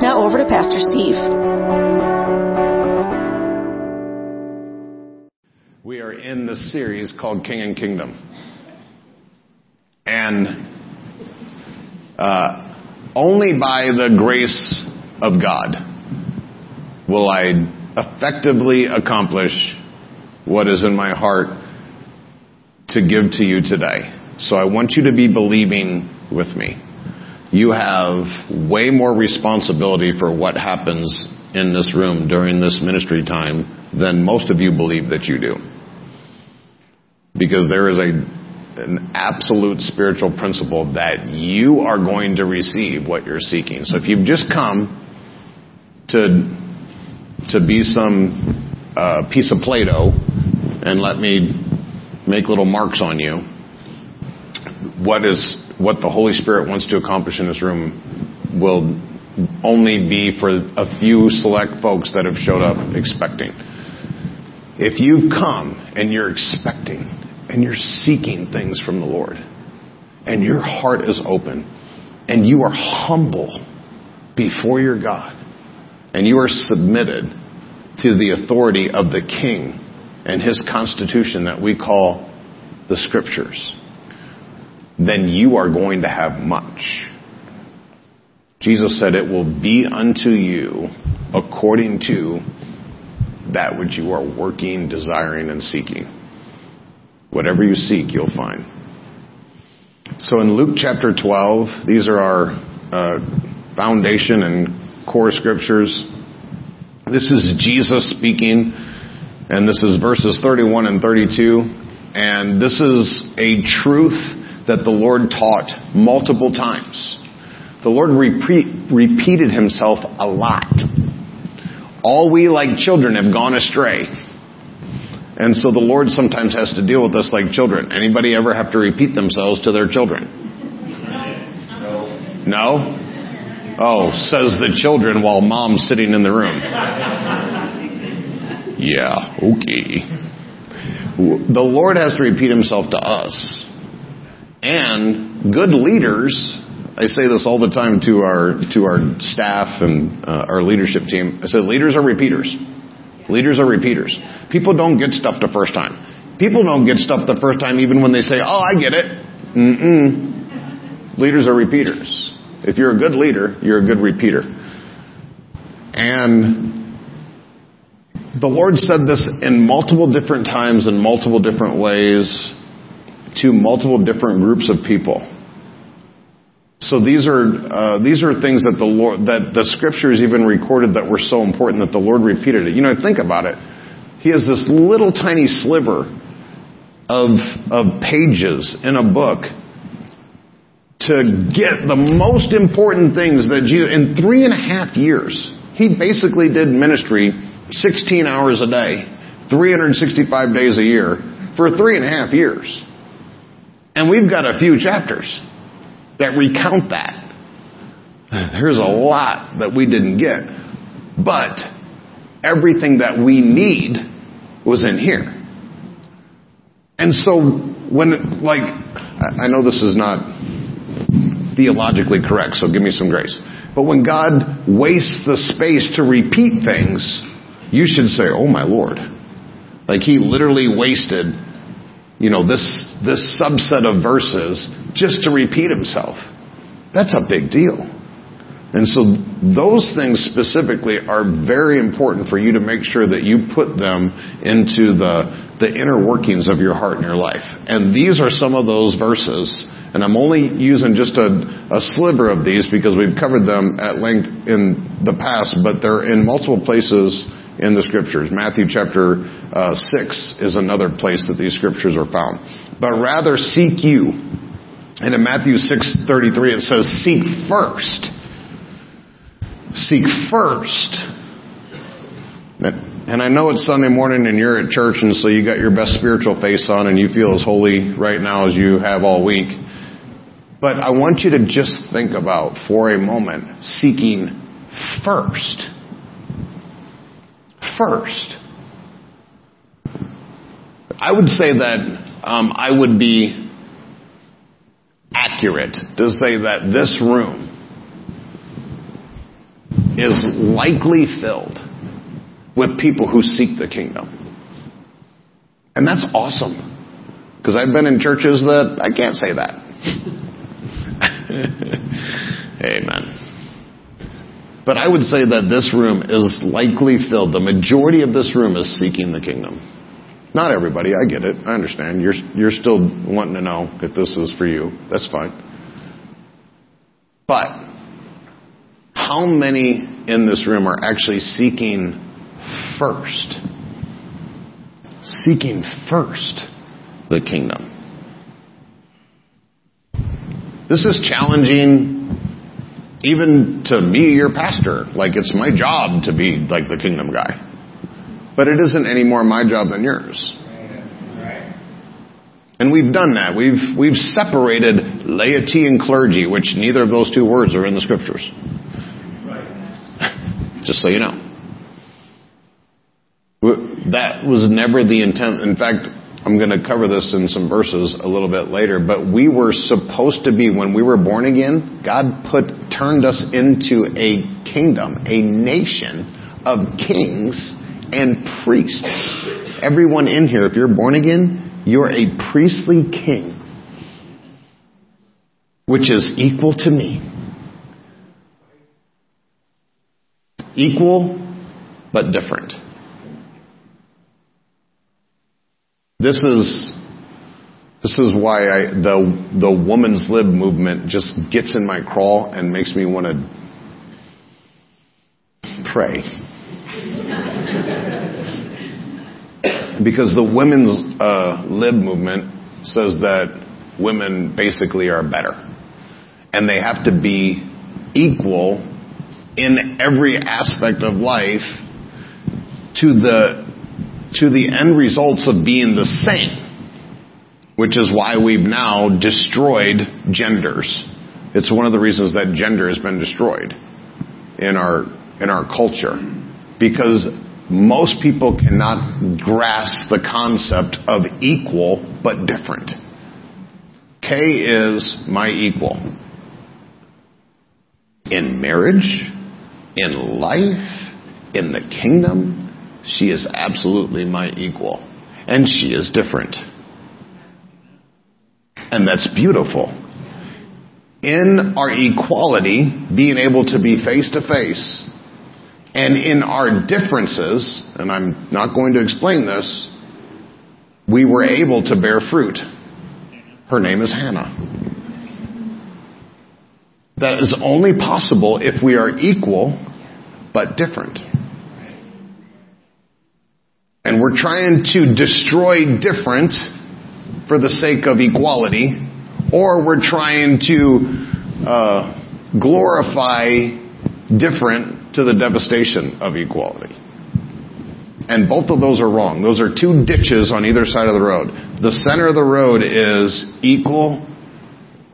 Now over to Pastor Steve. We are in the series called King and Kingdom. And uh, only by the grace of God will I effectively accomplish what is in my heart to give to you today. So I want you to be believing with me. You have way more responsibility for what happens in this room during this ministry time than most of you believe that you do. Because there is a, an absolute spiritual principle that you are going to receive what you're seeking. So if you've just come to, to be some uh, piece of Play-Doh and let me make little marks on you, what is what the Holy Spirit wants to accomplish in this room will only be for a few select folks that have showed up expecting. If you've come and you're expecting and you're seeking things from the Lord and your heart is open and you are humble before your God and you are submitted to the authority of the King and his constitution that we call the scriptures, then you are going to have much. Jesus said, It will be unto you according to that which you are working, desiring, and seeking. Whatever you seek, you'll find. So in Luke chapter 12, these are our uh, foundation and core scriptures. This is Jesus speaking, and this is verses 31 and 32. And this is a truth that the Lord taught multiple times. The Lord repeat, repeated himself a lot. All we like children have gone astray. And so the Lord sometimes has to deal with us like children. Anybody ever have to repeat themselves to their children? No? No? Oh, says the children while mom's sitting in the room. Yeah, okay. The Lord has to repeat himself to us. And good leaders, I say this all the time to our to our staff and uh, our leadership team. I said leaders are repeaters. Leaders are repeaters. People don't get stuff the first time. People don't get stuff the first time even when they say, "Oh, I get it." Mm-mm. Leaders are repeaters. If you're a good leader, you're a good repeater. And the Lord said this in multiple different times in multiple different ways to multiple different groups of people. So these are uh, these are things that the Lord that the scriptures even recorded that were so important that the Lord repeated it. You know, think about it. He has this little tiny sliver of of pages in a book to get the most important things that Jesus in three and a half years. He basically did ministry 16 hours a day, 365 days a year for three and a half years. And we've got a few chapters that recount that. There's a lot that we didn't get. But everything that we need was in here. And so when, like, I know this is not theologically correct, so give me some grace. But when God wastes the space to repeat things, you should say, oh my Lord. Like he literally wasted, you know, this, this subset of verses just to repeat himself. That's a big deal. And so those things specifically are very important for you to make sure that you put them into the, the inner workings of your heart and your life. And these are some of those verses. And I'm only using just a, a sliver of these because we've covered them at length in the past, but they're in multiple places in the scriptures. Matthew chapter uh, 6 is another place that these scriptures are found. But rather seek you. And in Matthew 6:33 it says seek first. Seek first And I know it's Sunday morning and you're at church and so you got your best spiritual face on and you feel as holy right now as you have all week. But I want you to just think about for a moment seeking first. First. I would say that um, I would be accurate to say that this room is likely filled with people who seek the kingdom. And that's awesome. Because I've been in churches that I can't say that. Amen. But I would say that this room is likely filled. The majority of this room is seeking the kingdom. Not everybody, I get it. I understand. You're, you're still wanting to know if this is for you. That's fine. But how many in this room are actually seeking first? Seeking first the kingdom. This is challenging even to me, your pastor. Like it's my job to be like the kingdom guy. But it isn't any more my job than yours. And we've done that. We've, we've separated laity and clergy, which neither of those two words are in the scriptures. Just so you know. That was never the intent. In fact, I'm going to cover this in some verses a little bit later, but we were supposed to be, when we were born again, God put, turned us into a kingdom, a nation of kings and priests. Everyone in here, if you're born again, you're a priestly king, which is equal to me. Equal, but different. This is this is why I, the the woman's lib movement just gets in my crawl and makes me want to pray. because the women's uh, lib movement says that women basically are better, and they have to be equal in every aspect of life to the to the end results of being the same, which is why we've now destroyed genders. It's one of the reasons that gender has been destroyed in our in our culture because most people cannot grasp the concept of equal but different. Kay is my equal. In marriage, in life, in the kingdom, she is absolutely my equal. And she is different. And that's beautiful. In our equality, being able to be face to face, and in our differences, and I'm not going to explain this, we were able to bear fruit. Her name is Hannah. That is only possible if we are equal but different. And we're trying to destroy different for the sake of equality, or we're trying to uh, glorify different to the devastation of equality. And both of those are wrong. Those are two ditches on either side of the road. The center of the road is equal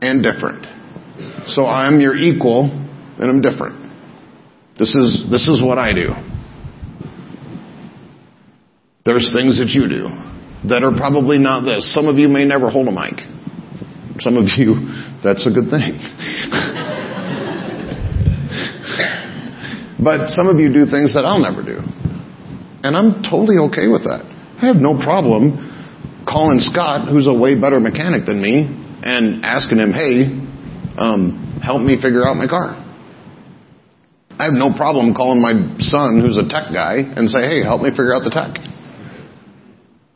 and different. So I'm your equal and I'm different. This is, this is what I do. There's things that you do that are probably not this. Some of you may never hold a mic. Some of you, that's a good thing. but some of you do things that I'll never do. And I'm totally okay with that. I have no problem calling Scott, who's a way better mechanic than me, and asking him, hey, um, help me figure out my car. I have no problem calling my son, who's a tech guy, and say, hey, help me figure out the tech.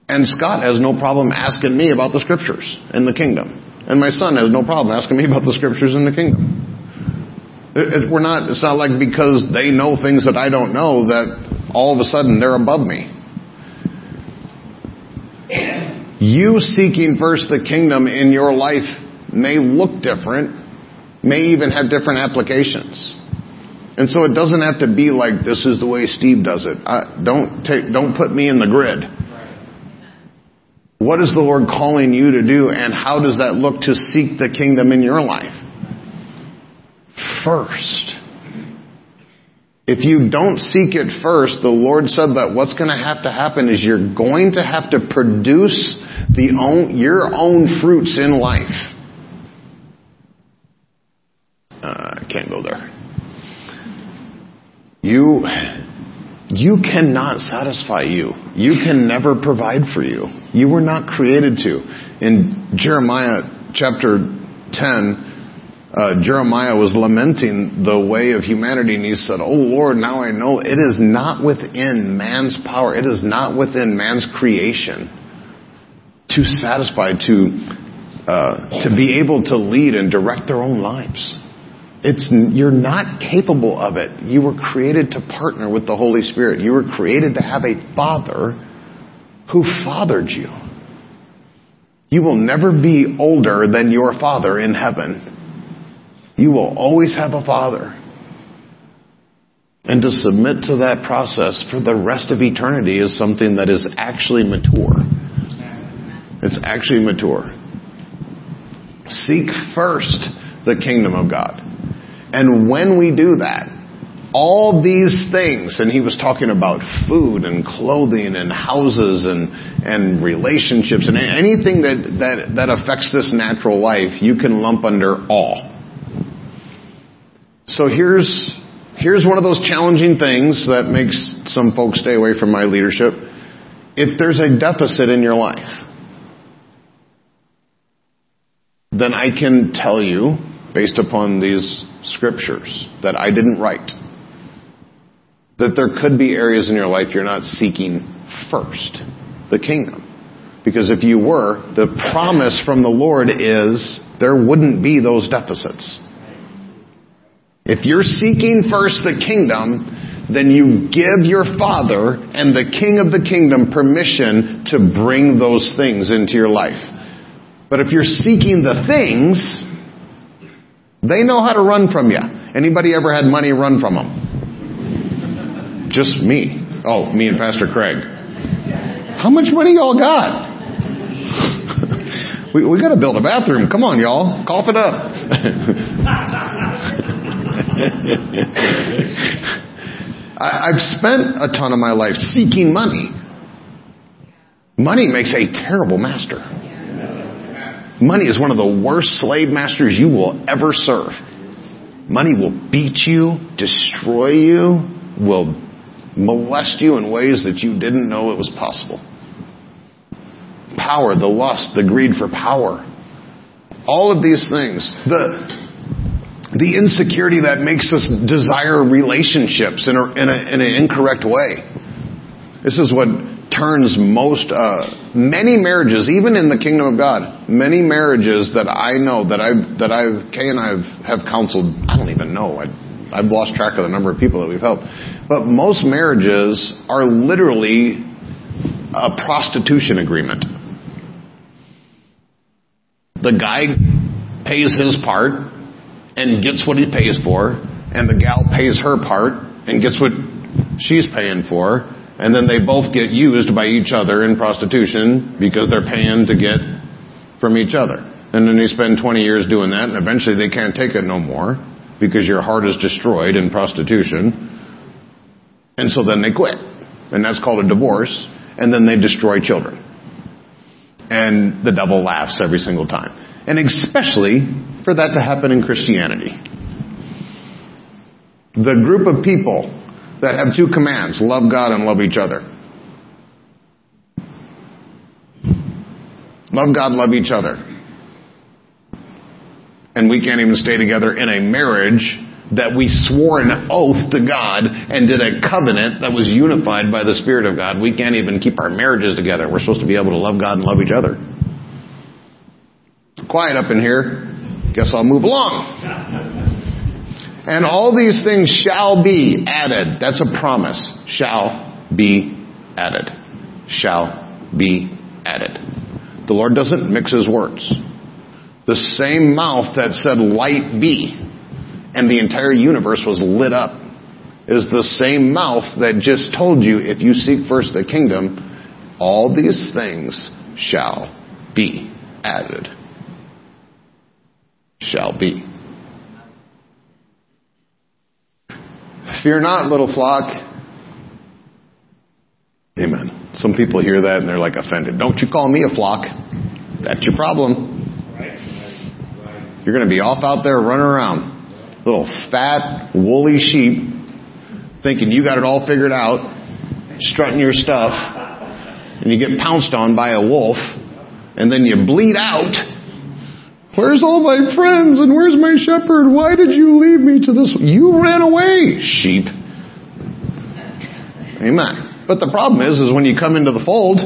And Scott has no problem asking me about the scriptures in the kingdom. And my son has no problem asking me about the scriptures in the kingdom. It, it, we're not, it's not like because they know things that I don't know that all of a sudden they're above me. You seeking first the kingdom in your life may look different, may even have different applications. And so it doesn't have to be like this is the way Steve does it. I, don't take, don't put me in the grid. What is the Lord calling you to do and how does that look to seek the kingdom in your life? First. If you don't seek it first, the Lord said that what's going to have to happen is you're going to have to produce the own, your own fruits in life. Uh, I can't go there. You, you cannot satisfy you. You can never provide for you. You were not created to. In Jeremiah chapter 10, uh, Jeremiah was lamenting the way of humanity and he said, Oh Lord, now I know it is not within man's power. It is not within man's creation to satisfy, to, uh, to be able to lead and direct their own lives. It's, you're not capable of it. You were created to partner with the Holy Spirit. You were created to have a father who fathered you. You will never be older than your father in heaven. You will always have a father. And to submit to that process for the rest of eternity is something that is actually mature. It's actually mature. Seek first the kingdom of God. And when we do that, all these things, and he was talking about food and clothing and houses and, and relationships and anything that, that, that affects this natural life, you can lump under all. So here's, here's one of those challenging things that makes some folks stay away from my leadership. If there's a deficit in your life, then I can tell you, based upon these scriptures that I didn't write, that there could be areas in your life you're not seeking first the kingdom. Because if you were, the promise from the Lord is there wouldn't be those deficits. If you're seeking first the kingdom, then you give your Father and the King of the kingdom permission to bring those things into your life. But if you're seeking the things, they know how to run from you. Anybody ever had money run from them? Just me. Oh, me and Pastor Craig. How much money y'all got? we, we got to build a bathroom. Come on, y'all. Cough it up. I, I've spent a ton of my life seeking money. Money makes a terrible master. Money is one of the worst slave masters you will ever serve. Money will beat you, destroy you, will molest you in ways that you didn't know it was possible. Power, the lust, the greed for power. All of these things. The, the insecurity that makes us desire relationships in, a, in, a, in an incorrect way. This is what turns most, uh, many marriages, even in the kingdom of God, many marriages that I know that I've, that I've, Kay and I have, have counseled, I don't even know, I, I've lost track of the number of people that we've helped, but most marriages are literally a prostitution agreement. The guy pays his part and gets what he pays for, and the gal pays her part and gets what she's paying for, and then they both get used by each other in prostitution because they're paying to get from each other. And then they spend 20 years doing that, and eventually they can't take it no more because your heart is destroyed in prostitution. And so then they quit. And that's called a divorce. And then they destroy children. And the devil laughs every single time. And especially for that to happen in Christianity. The group of people that have two commands love God and love each other. Love God, love each other. And we can't even stay together in a marriage that we swore an oath to God and did a covenant that was unified by the Spirit of God. We can't even keep our marriages together. We're supposed to be able to love God and love each other. It's quiet up in here. Guess I'll move along. And all these things shall be added. That's a promise. Shall be added. Shall be added. The Lord doesn't mix his words. The same mouth that said light be and the entire universe was lit up is the same mouth that just told you if you seek first the kingdom, all these things shall be added. Shall be. Fear not, little flock. Amen. Some people hear that and they're like offended. Don't you call me a flock. That's your problem. You're going to be off out there running around. Little fat, woolly sheep thinking you got it all figured out, strutting your stuff, and you get pounced on by a wolf, and then you bleed out. Where's all my friends and where's my shepherd? Why did you leave me to this? You ran away, sheep. Amen. But the problem is, is when you come into the fold,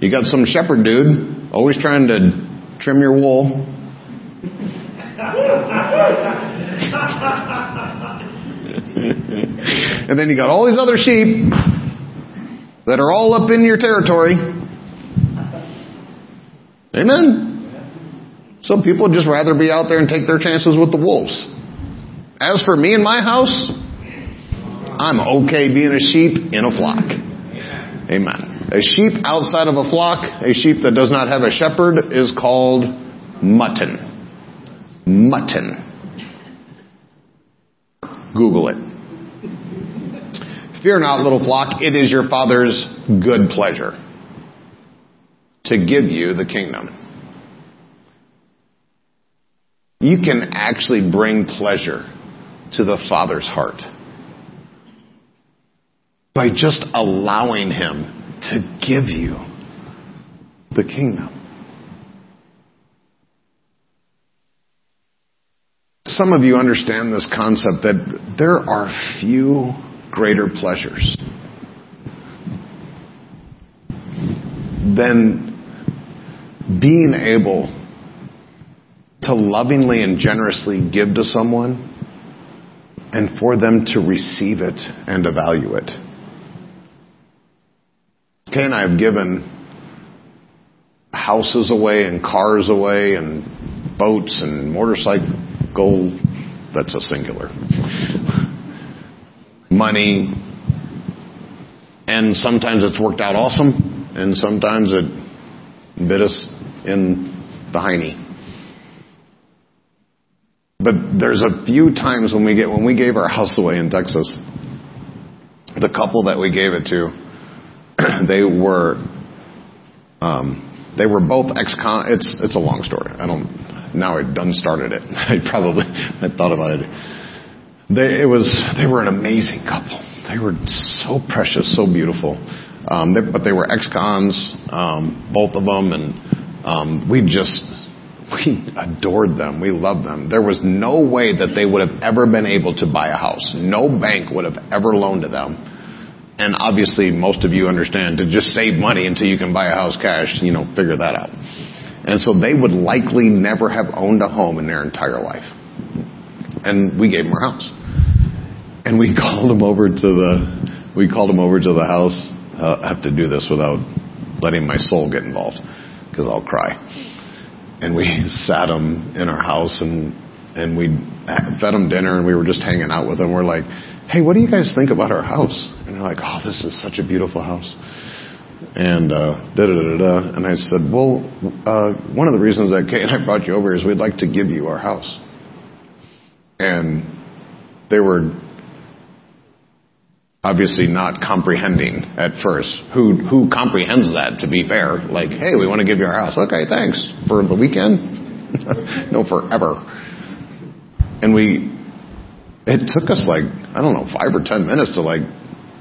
you got some shepherd dude always trying to trim your wool. and then you got all these other sheep that are all up in your territory. Amen. Some people just rather be out there and take their chances with the wolves. As for me and my house, I'm okay being a sheep in a flock. Amen. A sheep outside of a flock, a sheep that does not have a shepherd, is called mutton. Mutton. Google it. Fear not, little flock, it is your Father's good pleasure to give you the kingdom. You can actually bring pleasure to the Father's heart by just allowing Him to give you the kingdom. Some of you understand this concept that there are few greater pleasures than being able to lovingly and generously give to someone and for them to receive it and evaluate it. Kay and I have given houses away and cars away and boats and motorcycle, gold, that's a singular money, and sometimes it's worked out awesome, and sometimes it bit us in the hiney. But there's a few times when we get when we gave our house away in Texas, the couple that we gave it to, they were um, they were both ex-con. It's it's a long story. I don't now I done started it. I probably I thought about it they, it was, they were an amazing couple. They were so precious, so beautiful. Um, they, but they were ex-cons, um, both of them, and um, we just, we adored them. We loved them. There was no way that they would have ever been able to buy a house. No bank would have ever loaned to them. And obviously, most of you understand to just save money until you can buy a house cash, you know, figure that out. And so they would likely never have owned a home in their entire life. And we gave them our house and we called them over to the we called him over to the house. Uh, I have to do this without letting my soul get involved because I'll cry. And we sat them in our house and and we fed them dinner and we were just hanging out with them. We're like, "Hey, what do you guys think about our house?" And they're like, "Oh, this is such a beautiful house." And uh, da da da da. And I said, "Well, uh, one of the reasons that Kay and I brought you over is we'd like to give you our house." And they were obviously not comprehending at first. Who who comprehends that? To be fair, like, hey, we want to give you our house. Okay, thanks for the weekend. no, forever. And we, it took us like I don't know five or ten minutes to like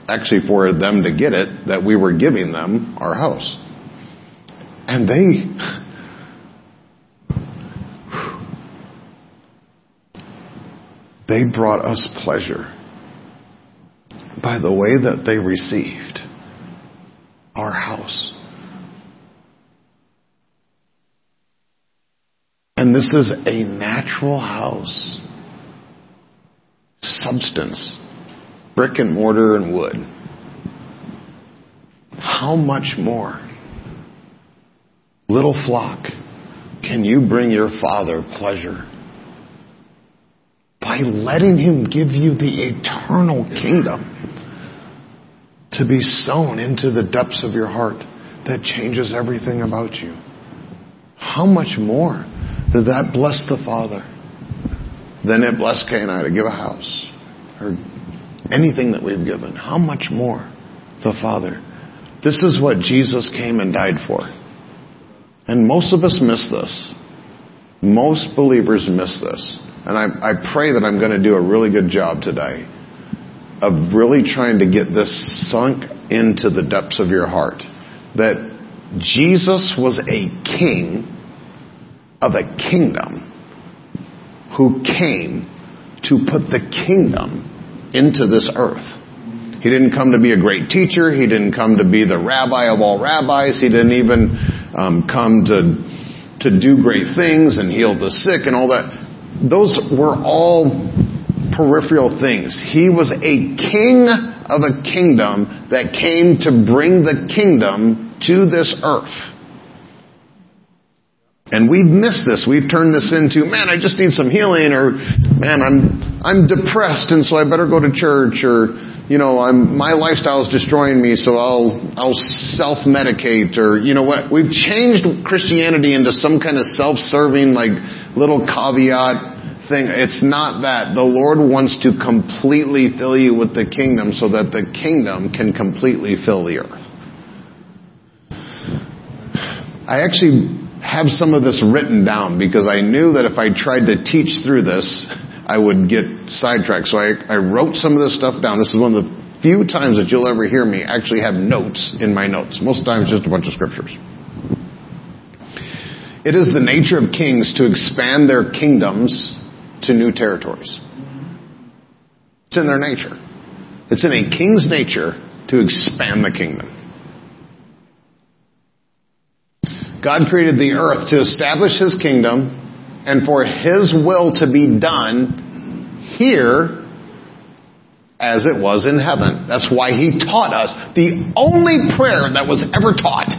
actually for them to get it that we were giving them our house, and they. They brought us pleasure by the way that they received our house. And this is a natural house. Substance. Brick and mortar and wood. How much more? Little flock, can you bring your father pleasure by letting Him give you the eternal kingdom to be sown into the depths of your heart that changes everything about you. How much more did that bless the Father than it blessed Kay and I to give a house or anything that we've given? How much more the Father? This is what Jesus came and died for. And most of us miss this. Most believers miss this. And I, I pray that I'm going to do a really good job today of really trying to get this sunk into the depths of your heart. That Jesus was a king of a kingdom who came to put the kingdom into this earth. He didn't come to be a great teacher. He didn't come to be the rabbi of all rabbis. He didn't even um, come to to do great things and heal the sick and all that. Those were all peripheral things. He was a king of a kingdom that came to bring the kingdom to this earth. And we've missed this. We've turned this into, man, I just need some healing, or man, I'm I'm depressed, and so I better go to church, or you know, I'm my lifestyle is destroying me, so I'll I'll self medicate, or you know what? We've changed Christianity into some kind of self serving, like little caveat thing. It's not that. The Lord wants to completely fill you with the kingdom so that the kingdom can completely fill the earth. I actually have some of this written down because I knew that if I tried to teach through this, I would get sidetracked. So I, I wrote some of this stuff down. This is one of the few times that you'll ever hear me actually have notes in my notes. Most times just a bunch of scriptures. It is the nature of kings to expand their kingdoms to new territories. It's in their nature. It's in a king's nature to expand the kingdom. God created the earth to establish his kingdom and for his will to be done here as it was in heaven. That's why he taught us the only prayer that was ever taught.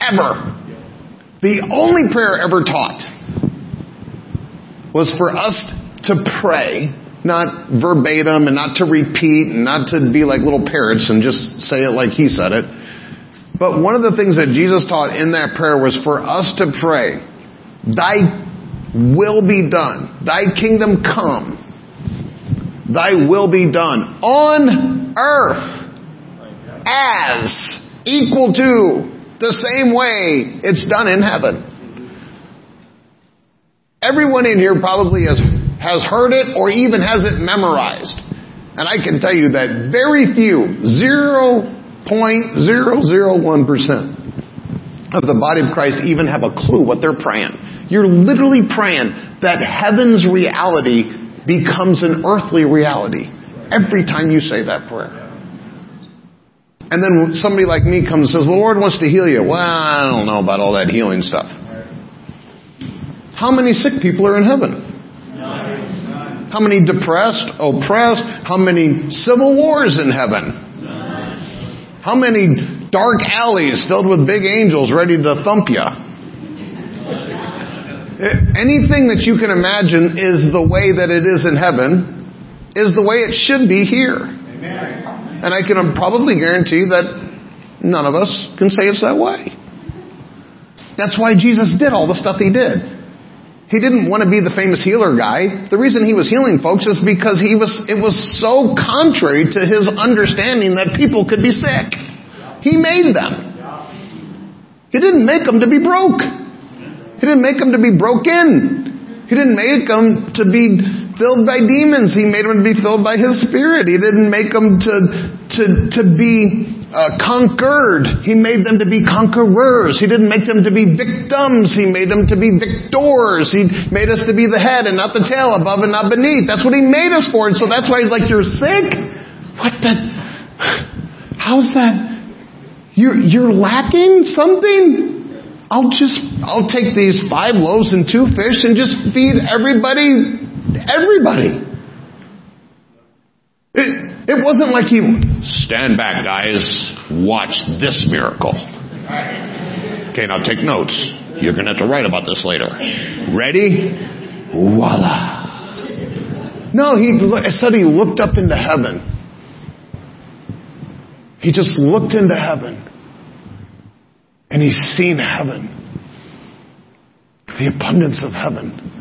Ever. The only prayer ever taught was for us to pray, not verbatim and not to repeat and not to be like little parrots and just say it like he said it. But one of the things that Jesus taught in that prayer was for us to pray, Thy will be done, Thy kingdom come, Thy will be done on earth as equal to the same way it's done in heaven. Everyone in here probably has, has heard it or even has it memorized. And I can tell you that very few, 0.001% of the body of Christ even have a clue what they're praying. You're literally praying that heaven's reality becomes an earthly reality every time you say that prayer. And then somebody like me comes and says, the Lord wants to heal you. Well, I don't know about all that healing stuff. How many sick people are in heaven? How many depressed, oppressed? How many civil wars in heaven? How many dark alleys filled with big angels ready to thump you? Anything that you can imagine is the way that it is in heaven, is the way it should be here. And I can probably guarantee that none of us can say it's that way. That's why Jesus did all the stuff he did. He didn't want to be the famous healer guy. The reason he was healing folks is because he was, it was so contrary to his understanding that people could be sick. He made them. He didn't make them to be broke. He didn't make them to be broken. He didn't make them to be filled by demons. He made them to be filled by His Spirit. He didn't make them to, to, to be uh, conquered. He made them to be conquerors. He didn't make them to be victims. He made them to be victors. He made us to be the head and not the tail, above and not beneath. That's what He made us for. And so that's why He's like, you're sick? What the? How's that? You're, you're lacking something? I'll just, I'll take these five loaves and two fish and just feed everybody, everybody. It, it wasn't like he, stand back guys, watch this miracle. Okay, now take notes. You're going to have to write about this later. Ready? Voila. No, he said he looked up into heaven. He just looked into heaven. And he's seen heaven. The abundance of heaven.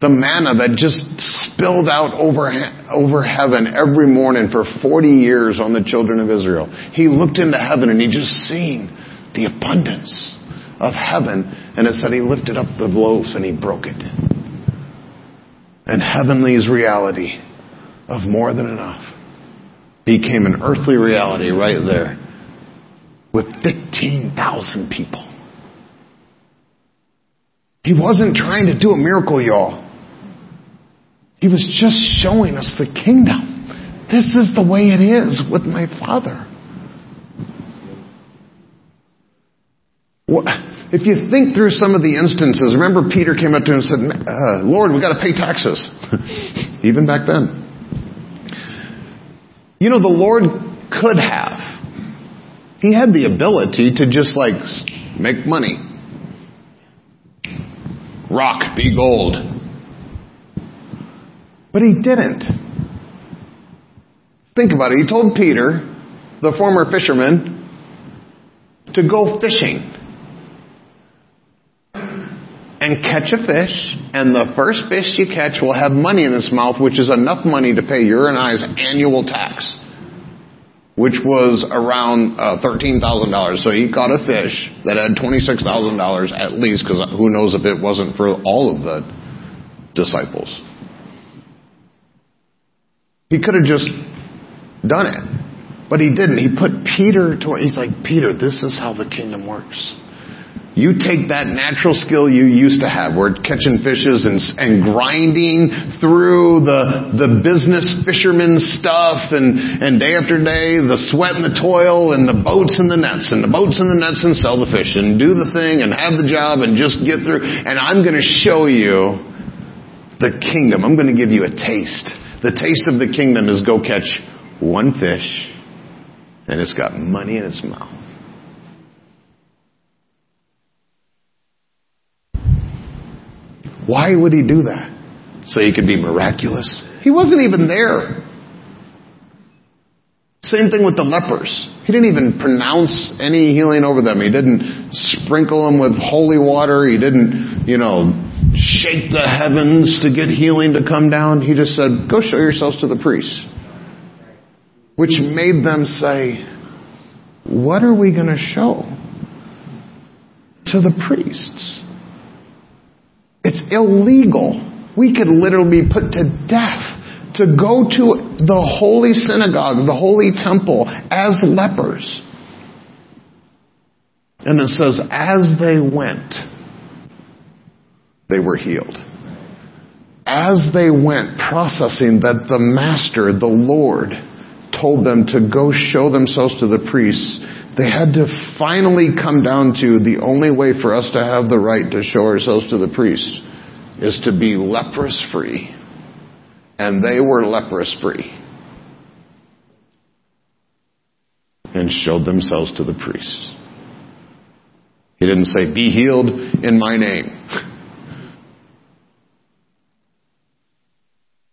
The manna that just spilled out over, over heaven every morning for 40 years on the children of Israel. He looked into heaven and he just seen the abundance of heaven. And it said he lifted up the loaves and he broke it. And heavenly's reality of more than enough became an earthly reality right there with 15,000 people. He wasn't trying to do a miracle, y'all. He was just showing us the kingdom. This is the way it is with my Father. If you think through some of the instances, remember Peter came up to him and said, uh, Lord, we've got to pay taxes. Even back then. You know, the Lord could have. He had the ability to just like make money. Rock, be gold. But he didn't. Think about it. He told Peter, the former fisherman, to go fishing and catch a fish, and the first fish you catch will have money in its mouth, which is enough money to pay your and I's annual tax, which was around uh, $13,000. So he caught a fish that had $26,000 at least, because who knows if it wasn't for all of the disciples. He could have just done it. But he didn't. He put Peter to, he's like, Peter, this is how the kingdom works. You take that natural skill you used to have, where catching fishes and, and grinding through the, the business fisherman stuff and, and day after day, the sweat and the toil and the boats and the nets and the boats and the nets and sell the fish and do the thing and have the job and just get through. And I'm going to show you the kingdom. I'm going to give you a taste. The taste of the kingdom is go catch one fish and it's got money in its mouth. Why would he do that? So he could be miraculous? He wasn't even there. Same thing with the lepers. He didn't even pronounce any healing over them. He didn't sprinkle them with holy water. He didn't, you know, shake the heavens to get healing to come down. He just said, go show yourselves to the priests. Which made them say, what are we going to show to the priests? It's illegal. We could literally be put to death to go to the holy synagogue, the holy temple, as lepers. And it says, as they went, they were healed. As they went, processing that the Master, the Lord, told them to go show themselves to the priests, they had to finally come down to the only way for us to have the right to show ourselves to the priest is to be leprous free. And they were leprous free. And showed themselves to the priest. He didn't say, be healed in my name.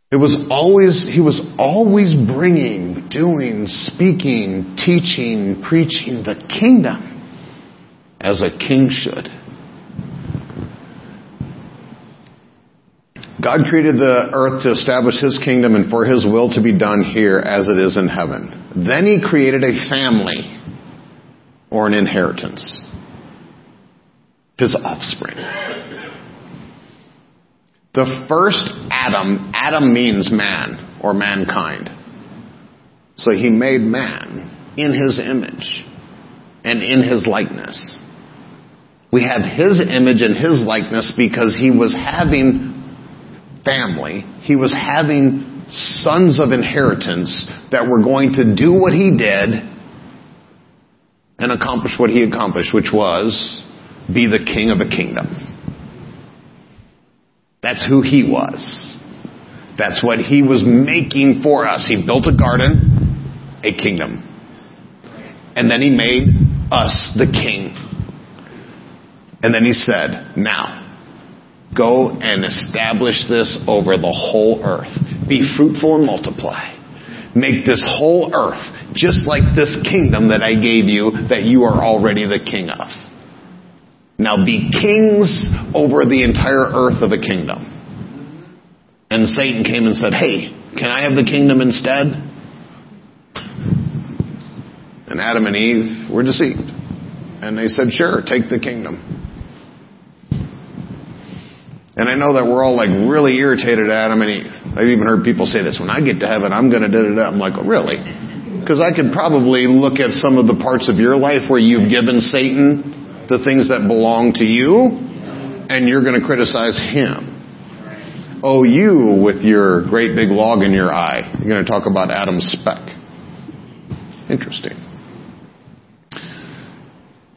It was always, he was always bringing, doing, speaking, teaching, preaching the kingdom as a king should. God created the earth to establish his kingdom and for his will to be done here as it is in heaven. Then he created a family or an inheritance. His offspring. The first Adam, Adam means man or mankind. So he made man in his image and in his likeness. We have his image and his likeness because he was having family. He was having sons of inheritance that were going to do what he did and accomplish what he accomplished, which was be the king of a kingdom. That's who he was. That's what he was making for us. He built a garden, a kingdom. And then he made us the king. And then he said, now, Go and establish this over the whole earth. Be fruitful and multiply. Make this whole earth just like this kingdom that I gave you that you are already the king of. Now be kings over the entire earth of a kingdom. And Satan came and said, Hey, can I have the kingdom instead? And Adam and Eve were deceived. And they said, Sure, take the kingdom. And I know that we're all like really irritated at Adam and Eve. I've even heard people say this, when I get to heaven, I'm gonna da da da. I'm like, really? Because I could probably look at some of the parts of your life where you've given Satan the things that belong to you, and you're gonna criticize him. Oh, you with your great big log in your eye. You're gonna talk about Adam's speck. Interesting.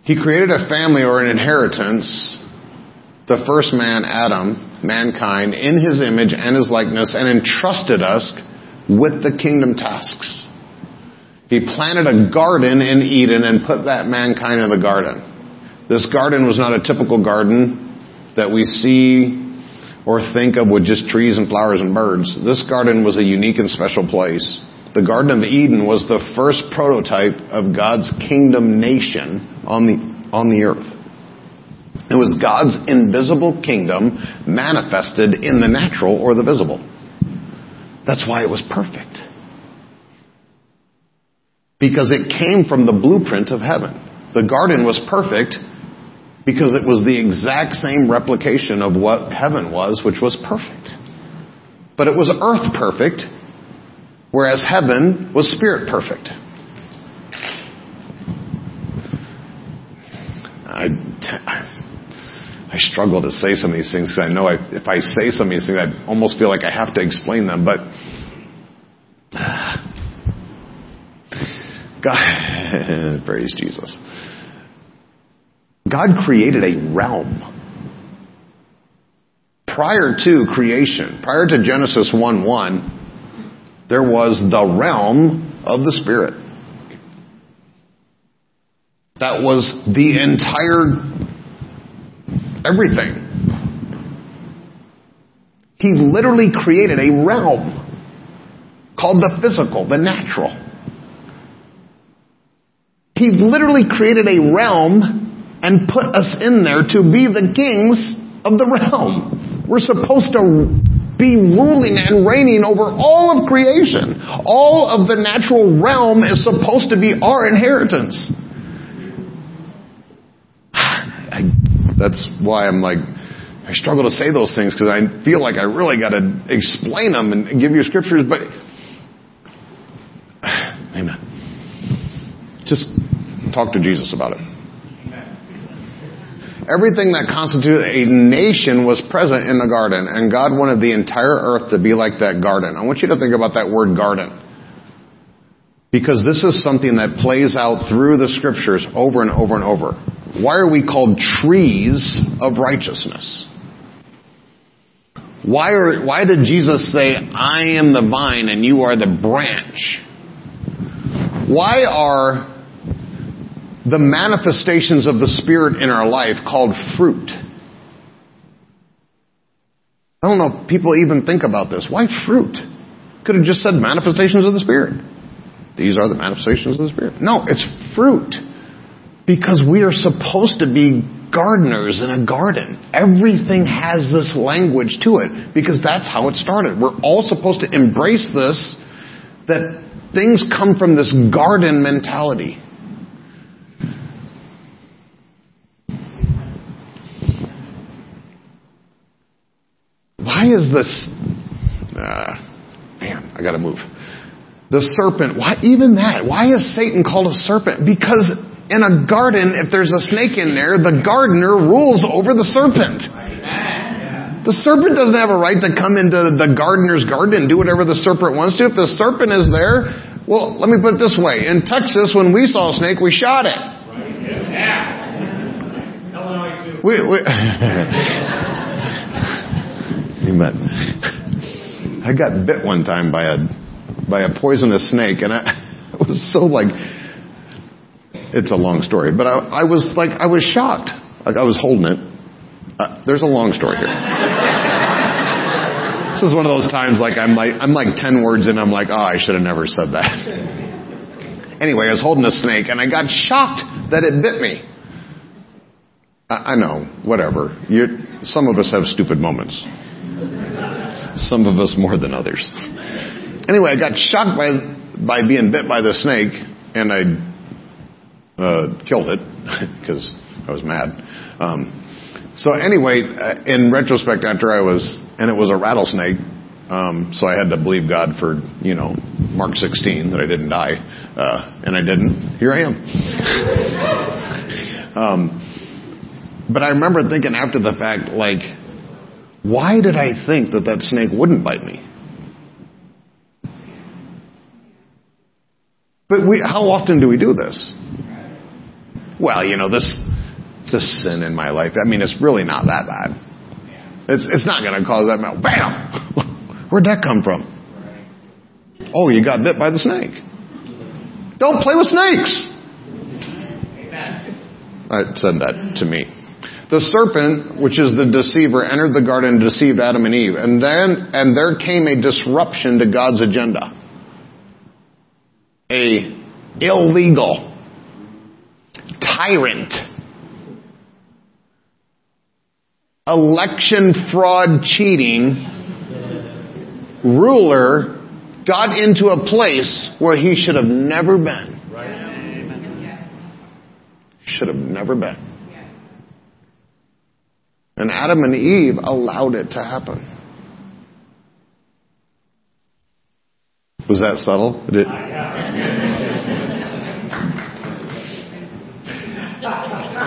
He created a family or an inheritance the first man, Adam, mankind, in his image and his likeness, and entrusted us with the kingdom tasks. He planted a garden in Eden and put that mankind in the garden. This garden was not a typical garden that we see or think of with just trees and flowers and birds. This garden was a unique and special place. The Garden of Eden was the first prototype of God's kingdom nation on the, on the earth. It was God's invisible kingdom manifested in the natural or the visible. That's why it was perfect. Because it came from the blueprint of heaven. The garden was perfect because it was the exact same replication of what heaven was, which was perfect. But it was earth perfect, whereas heaven was spirit perfect. I, I struggle to say some of these things because I know I, if I say some of these things, I almost feel like I have to explain them. But God, praise Jesus. God created a realm. Prior to creation, prior to Genesis 1 1, there was the realm of the Spirit. That was the entire everything. He literally created a realm called the physical, the natural. He literally created a realm and put us in there to be the kings of the realm. We're supposed to be ruling and reigning over all of creation. All of the natural realm is supposed to be our inheritance. I that's why I'm like, I struggle to say those things because I feel like I really got to explain them and give you scriptures, but amen. Just talk to Jesus about it. Everything that constituted a nation was present in the garden, and God wanted the entire earth to be like that garden. I want you to think about that word garden. Because this is something that plays out through the scriptures over and over and over. Why are we called trees of righteousness? Why, are, why did Jesus say, I am the vine and you are the branch? Why are the manifestations of the Spirit in our life called fruit? I don't know if people even think about this. Why fruit? Could have just said manifestations of the Spirit. These are the manifestations of the Spirit. No, it's fruit. Because we are supposed to be gardeners in a garden. Everything has this language to it because that's how it started. We're all supposed to embrace this that things come from this garden mentality. Why is this? Uh, man, I got to move. The serpent. Why even that? Why is Satan called a serpent? Because in a garden, if there's a snake in there, the gardener rules over the serpent. The serpent doesn't have a right to come into the gardener's garden and do whatever the serpent wants to. If the serpent is there, well, let me put it this way. In Texas, when we saw a snake, we shot it. We, we Amen. I got bit one time by a by a poisonous snake, and I, I was so like it's a long story, but I, I was like, I was shocked. Like I was holding it. Uh, there's a long story here. this is one of those times like I'm like I'm like ten words in. I'm like, oh, I should have never said that. anyway, I was holding a snake and I got shocked that it bit me. I, I know, whatever. You're, some of us have stupid moments. Some of us more than others. Anyway, I got shocked by by being bit by the snake, and I uh, killed it because I was mad. Um, so anyway, uh, in retrospect, after I was, and it was a rattlesnake, um, so I had to believe God for, you know, Mark 16 that I didn't die, uh, and I didn't. Here I am. um, but I remember thinking after the fact, like, why did I think that that snake wouldn't bite me? But we, how often do we do this? Well, you know, this, this sin in my life, I mean, it's really not that bad. It's, it's not going to cause that melt. Bam! Where'd that come from? Oh, you got bit by the snake. Don't play with snakes. I said that to me. The serpent, which is the deceiver, entered the garden and deceived Adam and Eve. And then, and there came a disruption to God's agenda a illegal tyrant election fraud cheating ruler got into a place where he should have never been. Should have never been. And Adam and Eve allowed it to happen. Was that subtle? Did...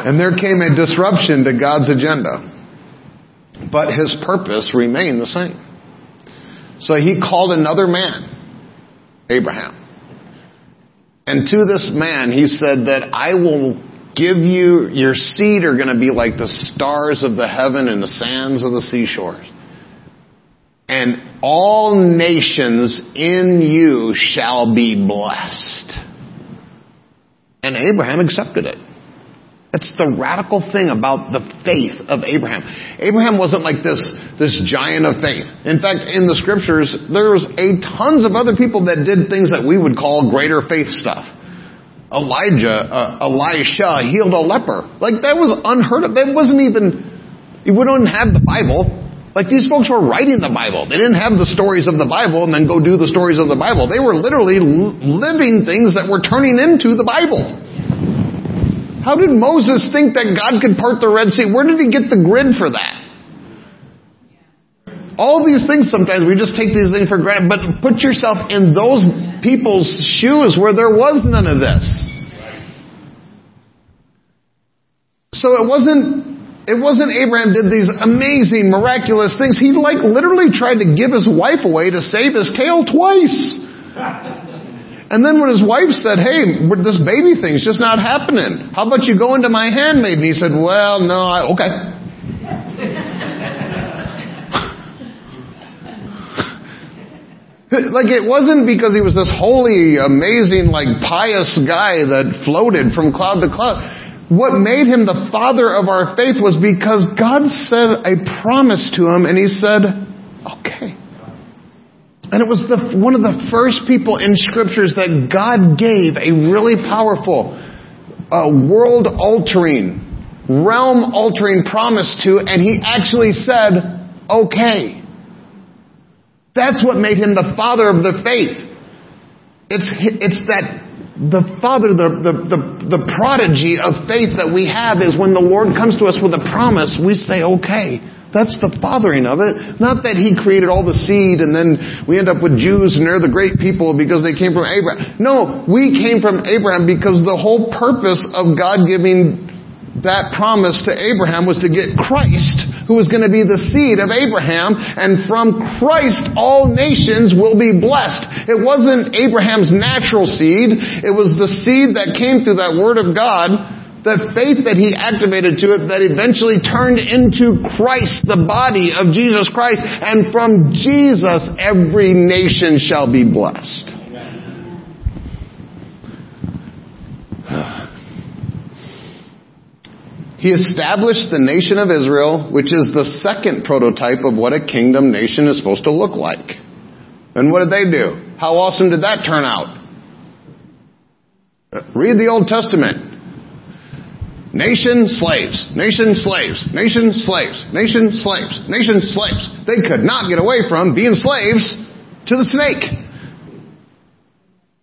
and there came a disruption to God's agenda. But his purpose remained the same. So he called another man, Abraham. And to this man, he said that I will give you, your seed are going to be like the stars of the heaven and the sands of the seashores and all nations in you shall be blessed. And Abraham accepted it. That's the radical thing about the faith of Abraham. Abraham wasn't like this, this giant of faith. In fact, in the scriptures, there's a tons of other people that did things that we would call greater faith stuff. Elijah, uh, Elisha healed a leper. Like that was unheard of. That wasn't even, we don't have the Bible. Like these folks were writing the Bible. They didn't have the stories of the Bible and then go do the stories of the Bible. They were literally living things that were turning into the Bible. How did Moses think that God could part the Red Sea? Where did he get the grid for that? All these things sometimes we just take these things for granted, but put yourself in those people's shoes where there was none of this. So it wasn't it wasn't Abraham did these amazing, miraculous things. He like literally tried to give his wife away to save his tail twice. And then when his wife said, hey, this baby thing's just not happening. How about you go into my handmaid? And he said, well, no, I, okay. like it wasn't because he was this holy, amazing, like pious guy that floated from cloud to cloud what made him the father of our faith was because God said a promise to him and he said, okay. And it was the, one of the first people in scriptures that God gave a really powerful, uh, world altering, realm altering promise to, and he actually said, okay. That's what made him the father of the faith. It's, it's that the father, the, the, the, the, prodigy of faith that we have is when the Lord comes to us with a promise, we say, okay. That's the fathering of it. Not that he created all the seed and then we end up with Jews and they're the great people because they came from Abraham. No, we came from Abraham because the whole purpose of God giving that promise to Abraham was to get Christ, who was going to be the seed of Abraham, and from Christ all nations will be blessed. It wasn't Abraham's natural seed, it was the seed that came through that word of God, the faith that he activated to it that eventually turned into Christ, the body of Jesus Christ, and from Jesus every nation shall be blessed. He established the nation of Israel, which is the second prototype of what a kingdom nation is supposed to look like. And what did they do? How awesome did that turn out? Read the Old Testament. Nation slaves, nation slaves, nation slaves, nation slaves, nation slaves. They could not get away from being slaves to the snake.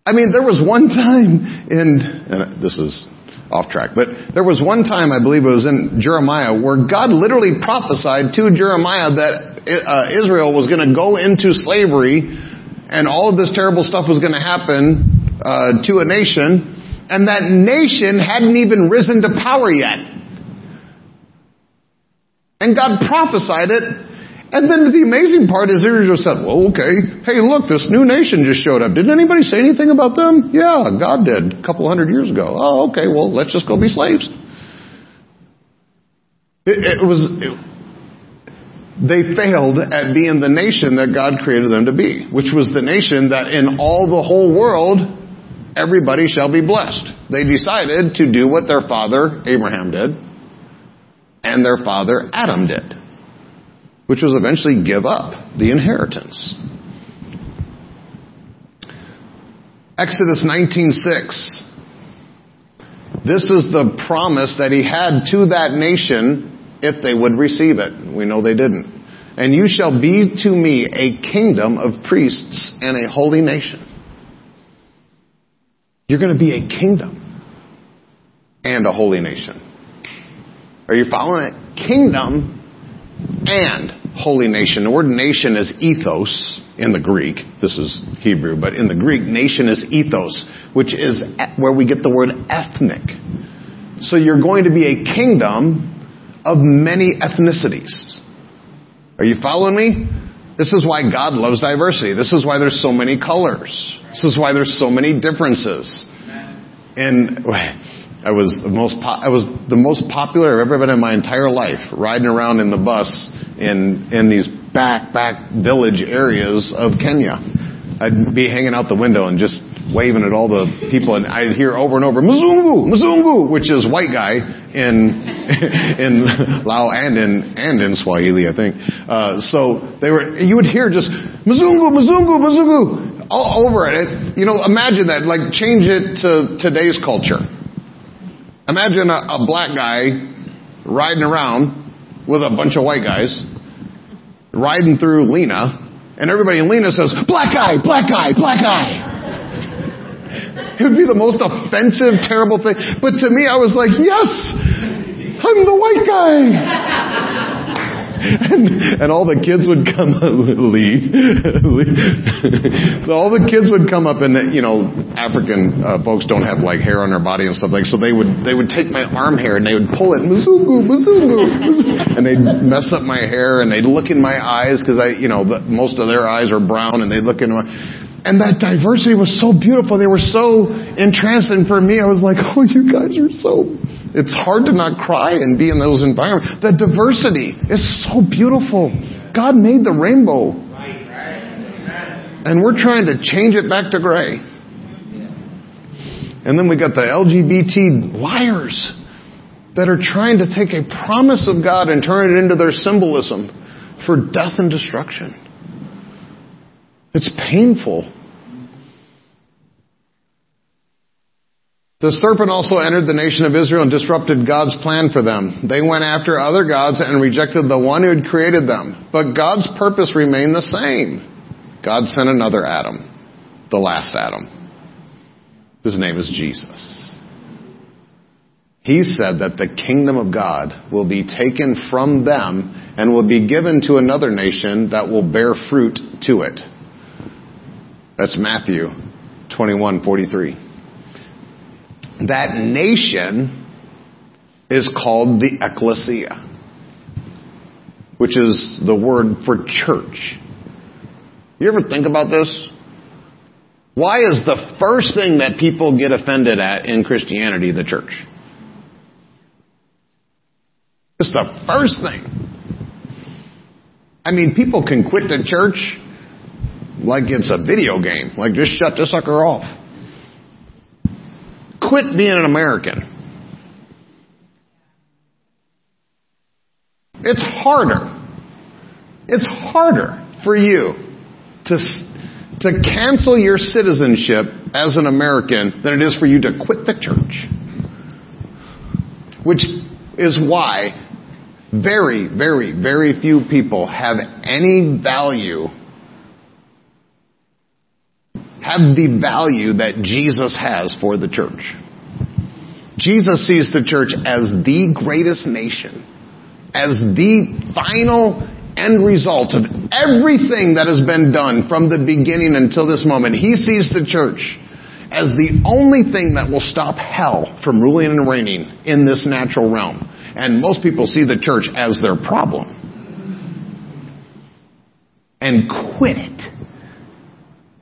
I mean, there was one time in, and this is off track, but there was one time, I believe it was in Jeremiah, where God literally prophesied to Jeremiah that uh, Israel was going to go into slavery and all of this terrible stuff was going to happen uh, to a nation, and that nation hadn't even risen to power yet. And God prophesied it, and then the amazing part is Israel said, well, okay, hey, look, this new nation just showed up. Didn't anybody say anything about them? Yeah, God did a couple hundred years ago. Oh, okay, well, let's just go be slaves. It, it was, it, they failed at being the nation that God created them to be, which was the nation that in all the whole world, everybody shall be blessed. They decided to do what their father Abraham did and their father Adam did which was eventually give up the inheritance. Exodus 19:6 This is the promise that he had to that nation if they would receive it. We know they didn't. And you shall be to me a kingdom of priests and a holy nation. You're going to be a kingdom and a holy nation. Are you following it? Kingdom and holy nation. The word nation is ethos in the Greek. This is Hebrew, but in the Greek, nation is ethos, which is where we get the word ethnic. So you're going to be a kingdom of many ethnicities. Are you following me? This is why God loves diversity. This is why there's so many colors. This is why there's so many differences. And I was the most po- I was the most popular I've ever been in my entire life, riding around in the bus in in these back back village areas of Kenya. I'd be hanging out the window and just waving at all the people, and I'd hear over and over "Mzungu, Mzungu," which is white guy in in Luo and in and in Swahili, I think. Uh, so they were. You would hear just "Mzungu, Mzungu, Mzungu" all over it. it. You know, imagine that. Like change it to today's culture Imagine a, a black guy riding around with a bunch of white guys, riding through Lena, and everybody in Lena says, black guy, black guy, black guy. It would be the most offensive, terrible thing. But to me, I was like, yes, I'm the white guy and, and all the kids would come leave. all the kids would come up and you know African uh, folks don't have like hair on their body and stuff like so they would they would take my arm hair and they would pull it muzungu muzungu and they'd mess up my hair and they'd look in my eyes because I you know the, most of their eyes are brown and they'd look in my and that diversity was so beautiful. They were so entranced. And for me, I was like, oh, you guys are so it's hard to not cry and be in those environments. The diversity is so beautiful. God made the rainbow. And we're trying to change it back to gray. And then we got the LGBT liars that are trying to take a promise of God and turn it into their symbolism for death and destruction. It's painful. The serpent also entered the nation of Israel and disrupted God's plan for them. They went after other gods and rejected the one who had created them. But God's purpose remained the same. God sent another Adam, the last Adam. His name is Jesus. He said that the kingdom of God will be taken from them and will be given to another nation that will bear fruit to it. That's Matthew 21:43 that nation is called the ecclesia, which is the word for church. You ever think about this? Why is the first thing that people get offended at in Christianity the church? It's the first thing. I mean, people can quit the church like it's a video game. Like, just shut the sucker off quit being an American. It's harder. It's harder for you to, to cancel your citizenship as an American than it is for you to quit the church. Which is why very, very, very few people have any value, have the value that Jesus has for the church. Jesus sees the church as the greatest nation, as the final end result of everything that has been done from the beginning until this moment. He sees the church as the only thing that will stop hell from ruling and reigning in this natural realm. And most people see the church as their problem. And quit it.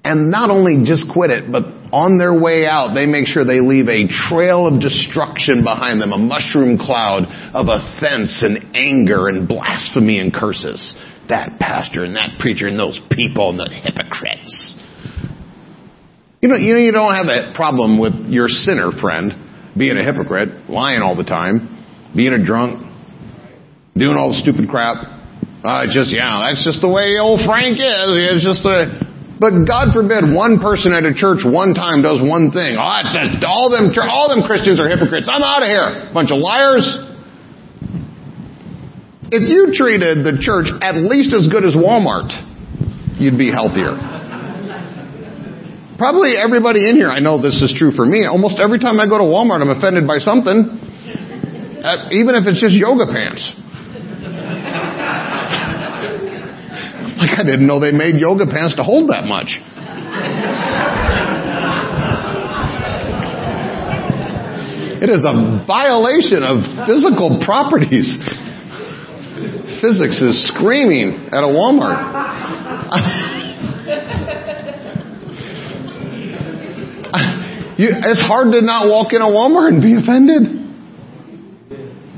And not only just quit it, but on their way out, they make sure they leave a trail of destruction behind them, a mushroom cloud of offense and anger and blasphemy and curses. That pastor and that preacher and those people and the hypocrites. You know, you know, you don't have that problem with your sinner friend being a hypocrite, lying all the time being a drunk, doing all the stupid crap. Uh, just, yeah, that's just the way old Frank is. It's just the, but God forbid one person at a church one time does one thing. Oh, it's all them, all them Christians are hypocrites. I'm out of here. Bunch of liars. If you treated the church at least as good as Walmart, you'd be healthier. Probably everybody in here, I know this is true for me. Almost every time I go to Walmart, I'm offended by something. Uh, even if it's just yoga pants. Like I didn't know they made yoga pants to hold that much. It is a violation of physical properties. Physics is screaming at a Walmart. you, it's hard to not walk in a Walmart and be offended.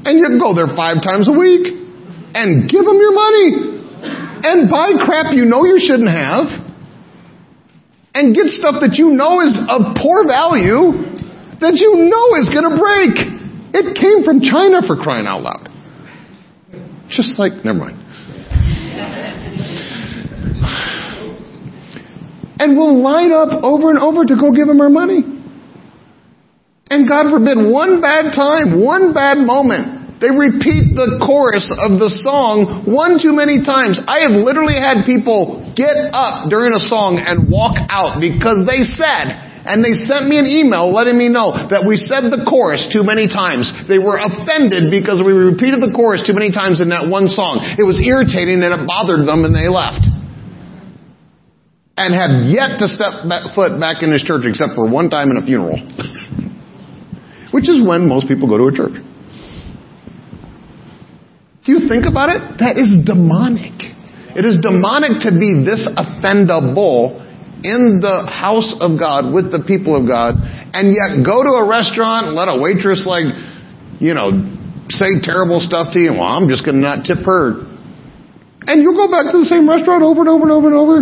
And you can go there five times a week and give them your money and buy crap you know you shouldn't have and get stuff that you know is of poor value that you know is going to break. It came from China for crying out loud. Just like, never mind. And we'll line up over and over to go give them our money. And God forbid, one bad time, one bad moment, they repeat the chorus of the song one too many times. I have literally had people get up during a song and walk out because they said, and they sent me an email letting me know that we said the chorus too many times. They were offended because we repeated the chorus too many times in that one song. It was irritating and it bothered them and they left. And have yet to step back, foot back in this church except for one time in a funeral. which is when most people go to a church. If you think about it, that is demonic. It is demonic to be this offendable in the house of God with the people of God and yet go to a restaurant and let a waitress like, you know, say terrible stuff to you. Well, I'm just going to not tip her. And you'll go back to the same restaurant over and over and over and over.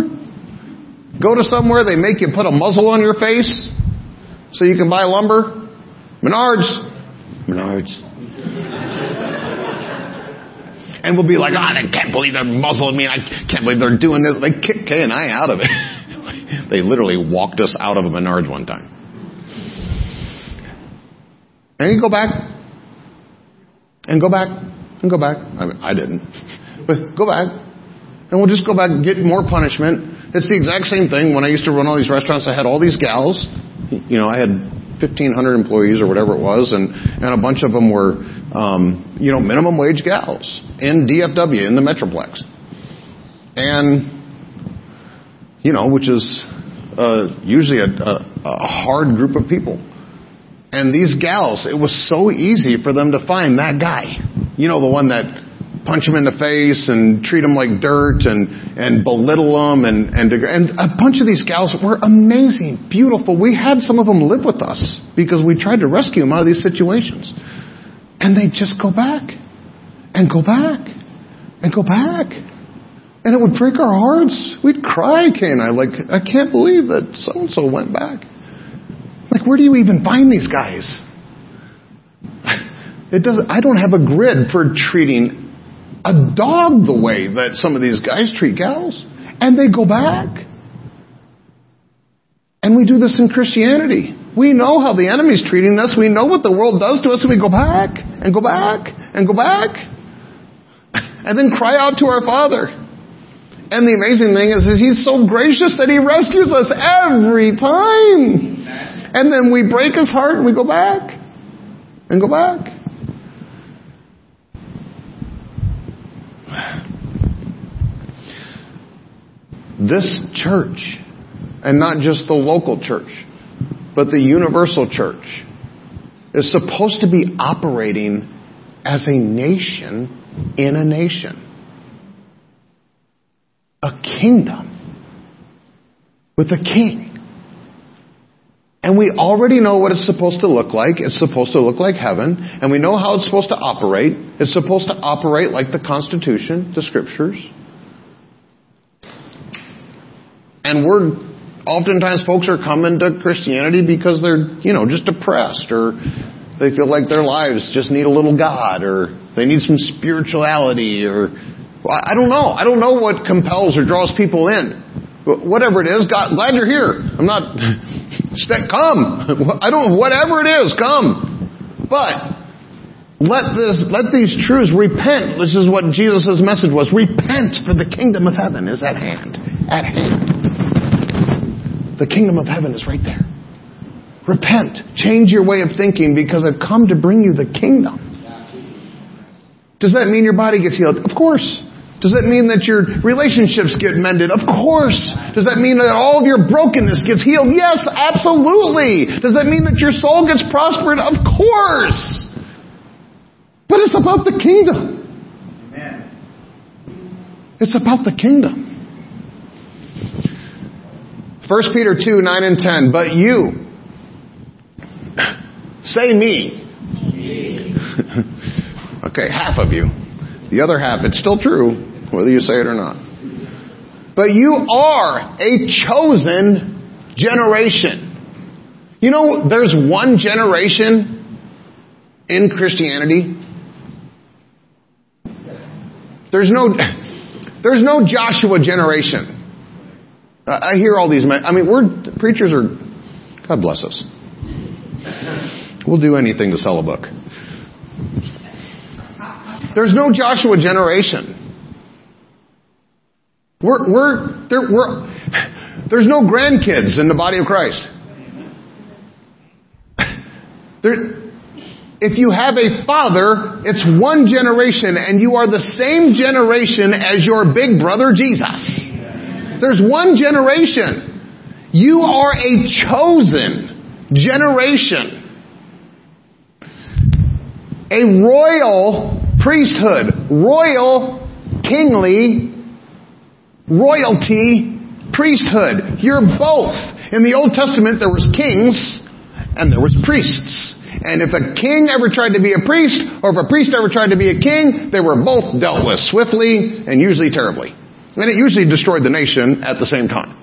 Go to somewhere they make you put a muzzle on your face so you can buy lumber. Menards. Menards. And we'll be like, ah, oh, I can't believe they're muzzling me. I can't believe they're doing this. They kicked Kay and I out of it. they literally walked us out of a Menards one time. And you go back. And go back. And go back. I, mean, I didn't. But go back. And we'll just go back and get more punishment. It's the exact same thing. When I used to run all these restaurants, I had all these gals. You know, I had 1,500 employees or whatever it was, and, and a bunch of them were, um, you know, minimum wage gals in DFW, in the Metroplex. And, you know, which is uh, usually a, a, a hard group of people. And these gals, it was so easy for them to find that guy. You know, the one that punch them in the face and treat them like dirt and, and belittle them and, and, and a bunch of these gals were amazing, beautiful. We had some of them live with us because we tried to rescue them out of these situations. And they'd just go back and go back and go back. And it would break our hearts. We'd cry, Kay and I, like, I can't believe that so and so went back. Like, where do you even find these guys? It doesn't, I don't have a grid for treating a dog the way that some of these guys treat gals. And they go back. And we do this in Christianity. We know how the enemy's treating us. We know what the world does to us, and we go back and go back and go back. And then cry out to our Father. And the amazing thing is, is He's so gracious that He rescues us every time. And then we break His heart and we go back and go back. This church, and not just the local church, but the universal church, is supposed to be operating as a nation in a nation. A kingdom with a king. And we already know what it's supposed to look like. It's supposed to look like heaven. And we know how it's supposed to operate. It's supposed to operate like the Constitution, the Scriptures. And we're, oftentimes folks are coming to Christianity because they're, you know, just depressed or they feel like their lives just need a little God or they need some spirituality or, I don't know. I don't know what compels or draws people in. Whatever it is, God, glad you're here. I'm not, come. I don't, whatever it is, come. But, let this, let these truths repent. This is what Jesus' message was. Repent for the kingdom of heaven is at hand. At hand. The kingdom of heaven is right there. Repent. Change your way of thinking because I've come to bring you the kingdom. Does that mean your body gets healed? Of course. Does that mean that your relationships get mended? Of course. Does that mean that all of your brokenness gets healed? Yes, absolutely. Does that mean that your soul gets prospered? Of course. But it's about the kingdom. Amen. It's about the kingdom. 1 Peter 2, 9 and 10. But you, say me. okay, half of you. The other half, it's still true whether you say it or not. But you are a chosen generation. You know, there's one generation in Christianity. There's no, there's no Joshua generation. I hear all these. I mean, we're preachers are. God bless us. We'll do anything to sell a book. There's no Joshua generation. We're, we're, there, we're, there's no grandkids in the body of Christ. There, if you have a father, it's one generation, and you are the same generation as your big brother Jesus. There's one generation. You are a chosen generation. A royal priesthood, royal, kingly royalty, priesthood. You're both. In the Old Testament, there was kings and there was priests. And if a king ever tried to be a priest, or if a priest ever tried to be a king, they were both dealt with swiftly and usually terribly. And it usually destroyed the nation at the same time.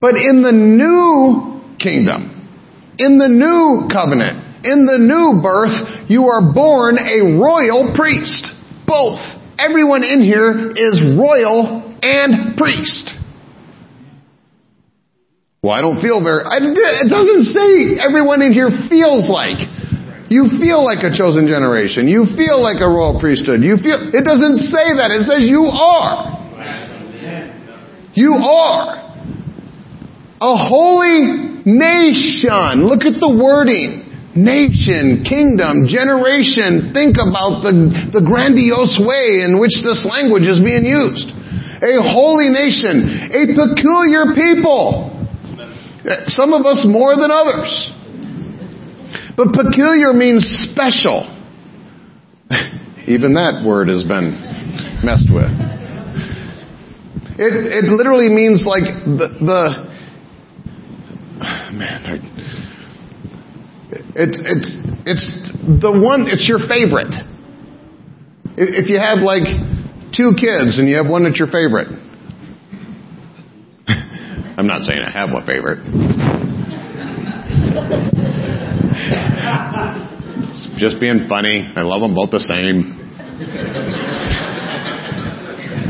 But in the new kingdom, in the new covenant, in the new birth, you are born a royal priest. Both. Everyone in here is royal and priest. Well, I don't feel very, I, it doesn't say everyone in here feels like. You feel like a chosen generation. You feel like a royal priesthood. You feel, it doesn't say that. It says you are. You are. A holy nation. Look at the wording nation, kingdom, generation. Think about the, the grandiose way in which this language is being used. A holy nation, a peculiar people. Some of us more than others. But peculiar means special. Even that word has been messed with. It, it literally means like the, the man, it's, it's, it's the one, it's your favorite. If you have like two kids and you have one that's your favorite. I'm not saying I have one favorite. Just being funny. I love them both the same.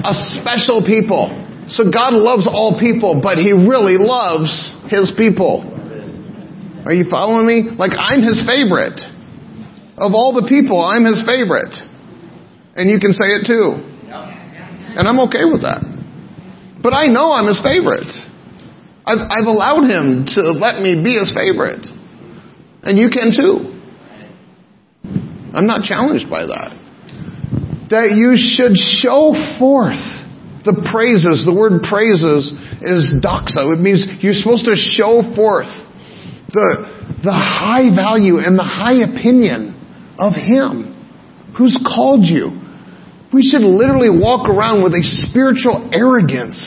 a special people. So God loves all people, but He really loves His people. Are you following me? Like I'm His favorite. Of all the people, I'm His favorite. And you can say it too. And I'm okay with that. But I know I'm His favorite. I've, I've allowed Him to let me be His favorite. And you can too. I'm not challenged by that that you should show forth the praises. The word praises is doxa. It means you're supposed to show forth the, the high value and the high opinion of Him who's called you. We should literally walk around with a spiritual arrogance.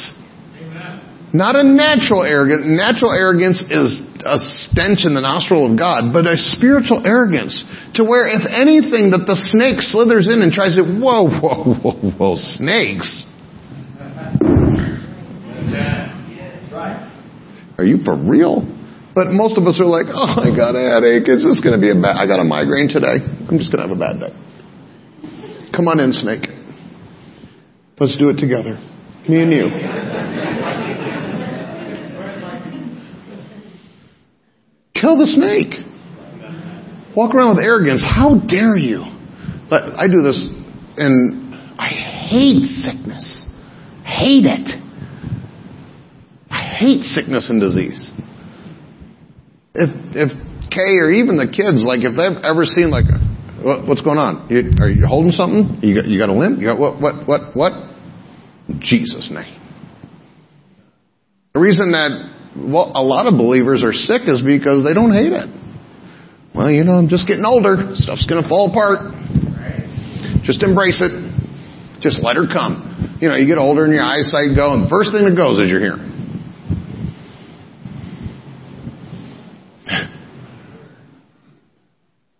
Not a natural arrogance. Natural arrogance is a stench in the nostril of God, but a spiritual arrogance to where if anything that the snake slithers in and tries to, whoa, whoa, whoa, whoa, snakes. Are you for real? But most of us are like, oh, I got a headache. It's just going to be a bad, I got a migraine today. I'm just going to have a bad day. Come on in, snake. Let's do it together. Me and you. Kill the snake. Walk around with arrogance. How dare you? I do this, and I hate sickness. Hate it. I hate sickness and disease. If if Kay or even the kids, like if they've ever seen like, what, what's going on? You, are you holding something? You got you got a limp? You got what what what what? In Jesus' name. The reason that well, a lot of believers are sick is because they don't hate it. Well, you know, I'm just getting older. Stuff's going to fall apart. Just embrace it. Just let her come. You know, you get older and your eyesight go, and the first thing that goes is your hearing.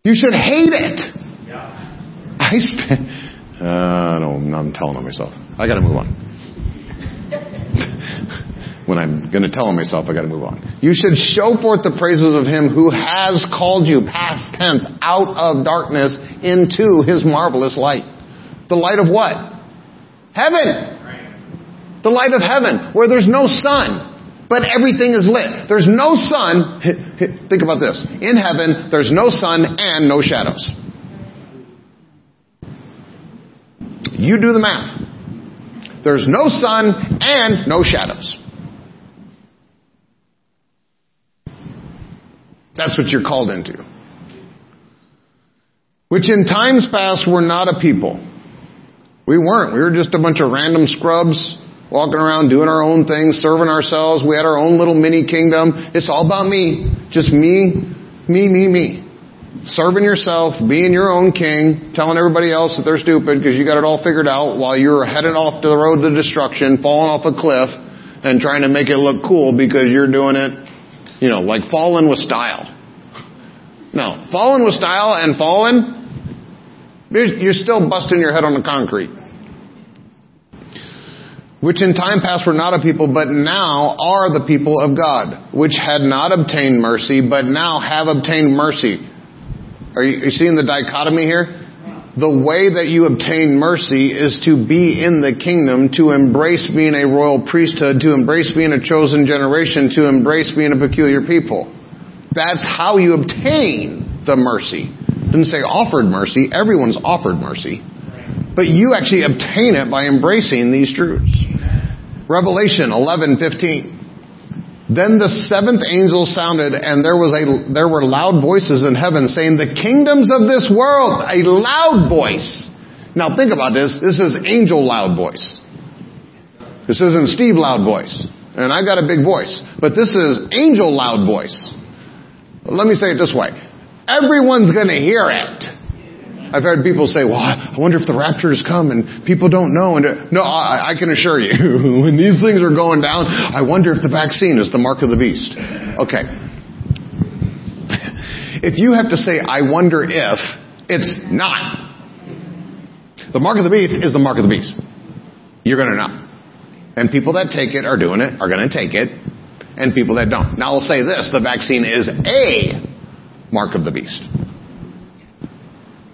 You should hate it. I st- uh, don't, I'm telling on myself. I got to move on when I'm going to tell myself I got to move on. You should show forth the praises of him who has called you, past tense, out of darkness into his marvelous light. The light of what? Heaven. The light of heaven, where there's no sun, but everything is lit. There's no sun. Think about this. In heaven, there's no sun and no shadows. You do the math. There's no sun and no shadows. That's what you're called into. Which in times past were not a people. We weren't. We were just a bunch of random scrubs walking around doing our own things, serving ourselves. We had our own little mini kingdom. It's all about me. Just me, me, me, me. Serving yourself, being your own king, telling everybody else that they're stupid because you got it all figured out while you're heading off to the road to destruction, falling off a cliff, and trying to make it look cool because you're doing it you know, like fallen with style. No, fallen with style and fallen, you're still busting your head on the concrete. Which in time past were not a people, but now are the people of God, which had not obtained mercy, but now have obtained mercy. Are you, are you seeing the dichotomy here? The way that you obtain mercy is to be in the kingdom, to embrace being a royal priesthood, to embrace being a chosen generation, to embrace being a peculiar people. That's how you obtain the mercy. Didn't say offered mercy. Everyone's offered mercy. But you actually obtain it by embracing these truths. Revelation 11:15. Then the seventh angel sounded, and there was a there were loud voices in heaven saying, "The kingdoms of this world." A loud voice. Now think about this. This is angel loud voice. This isn't Steve loud voice, and I got a big voice, but this is angel loud voice. Let me say it this way: everyone's to hear it. I've had people say, well, I wonder if the rapture has come and people don't know. And uh, no, I, I can assure you, when these things are going down, I wonder if the vaccine is the mark of the beast. Okay. if you have to say, I wonder if, it's not. The mark of the beast is the mark of the beast. You're going to know. And people that take it are doing it, are going to take it, and people that don't. Now I'll say this, the vaccine is a mark of the beast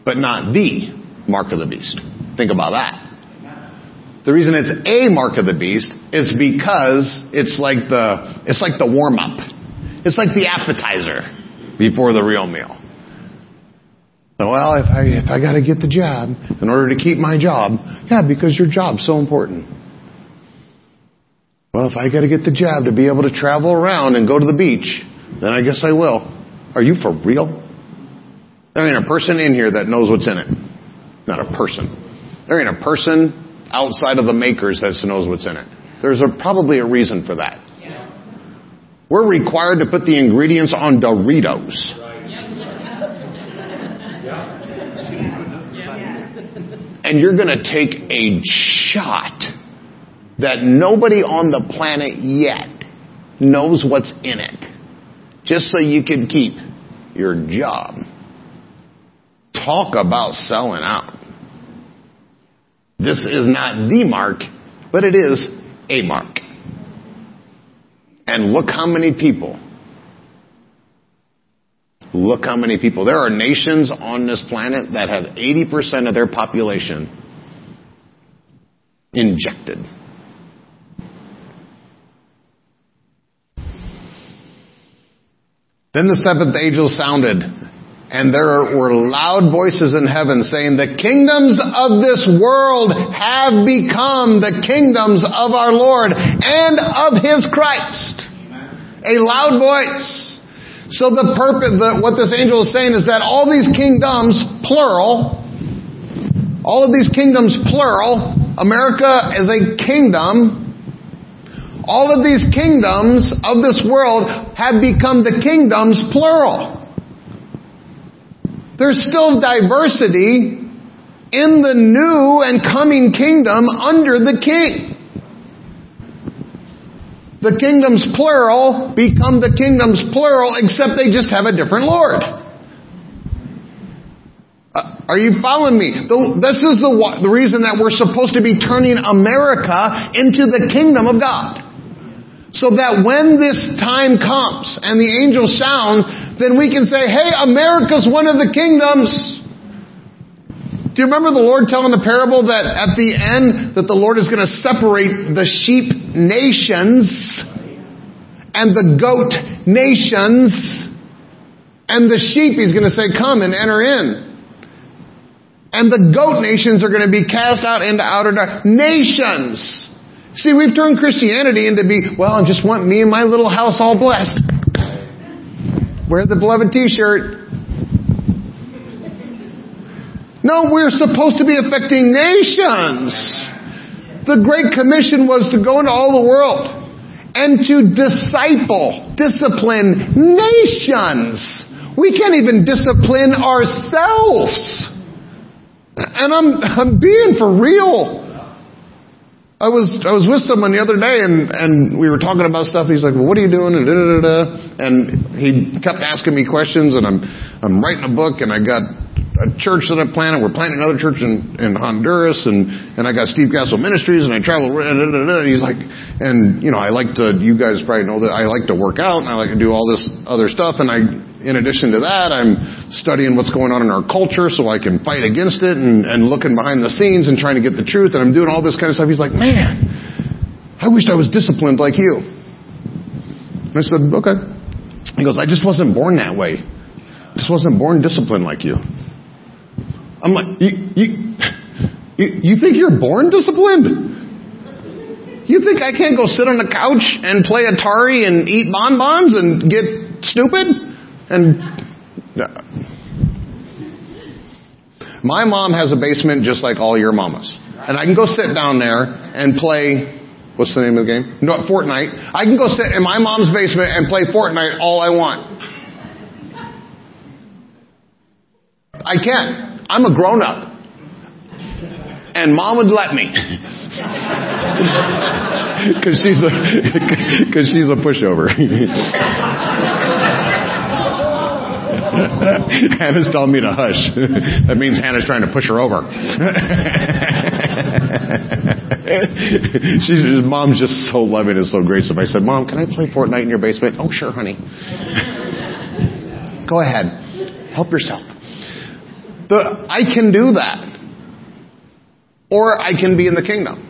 but not the mark of the beast. Think about that. The reason it's a mark of the beast is because it's like the, it's like the warm up. It's like the appetizer before the real meal. Well, if I, if I gotta get the job in order to keep my job, yeah, because your job's so important. Well, if I gotta get the job to be able to travel around and go to the beach, then I guess I will. Are you for real? There ain't a person in here that knows what's in it. Not a person. There ain't a person outside of the makers that knows what's in it. There's a, probably a reason for that. We're required to put the ingredients on Doritos. And you're going to take a shot that nobody on the planet yet knows what's in it. Just so you can keep your job. Talk about selling out. This is not the mark, but it is a mark. And look how many people. Look how many people. There are nations on this planet that have 80% of their population injected. Then the seventh angel sounded, and there were loud voices in heaven saying, the kingdoms of this world have become the kingdoms of our Lord and of His Christ. A loud voice. So the purpose, the, what this angel is saying is that all these kingdoms, plural, all of these kingdoms, plural, America is a kingdom, all of these kingdoms of this world have become the kingdoms, plural. There's still diversity in the new and coming kingdom under the king. The kingdoms plural become the kingdoms plural except they just have a different Lord. Uh, are you following me? The, this is the, the reason that we're supposed to be turning America into the kingdom of God. So that when this time comes and the angel sounds, then we can say, hey, America's one of the kingdoms. Do you remember the Lord telling the parable that at the end that the Lord is going to separate the sheep nations and the goat nations and the sheep he's going to say come and enter in. And the goat nations are going to be cast out into outer dark nations. See, we've turned Christianity into be, well, I just want me and my little house all blessed. Wear the beloved t-shirt. No, we're supposed to be affecting nations. The Great Commission was to go into all the world and to disciple, discipline nations. We can't even discipline ourselves. And I'm, I'm being for real. I was I was with someone the other day and and we were talking about stuff. He's like, "Well, what are you doing?" And da, da, da, and he kept asking me questions. And I'm I'm writing a book, and I got a church that I planted. We're planting another church in in Honduras, and and I got Steve Castle Ministries, and I travel. Da. He's like, and you know, I like to. You guys probably know that I like to work out, and I like to do all this other stuff, and I in addition to that, I'm studying what's going on in our culture so I can fight against it and, and looking behind the scenes and trying to get the truth. And I'm doing all this kind of stuff. He's like, man, I wished I was disciplined like you. And I said, okay. He goes, I just wasn't born that way. I just wasn't born disciplined like you. I'm like, you, you, you, think you're born disciplined? You think I can't go sit on the couch and play Atari and eat bonbons and get stupid? And my mom has a basement just like all your mamas. And I can go sit down there and play, what's the name of the game? No, Fortnite. I can go sit in my mom's basement and play Fortnite all I want. I can. I'm a grown up. And mom would let me. Cause she's a, cause she's a pushover. Hannah's telling me to hush. that means Hannah's trying to push her over. She's, mom's just so loving and so gracious. I said, Mom, can I play Fortnite in your basement? Oh, sure, honey. Go ahead. Help yourself. The, I can do that. or I can be in the kingdom.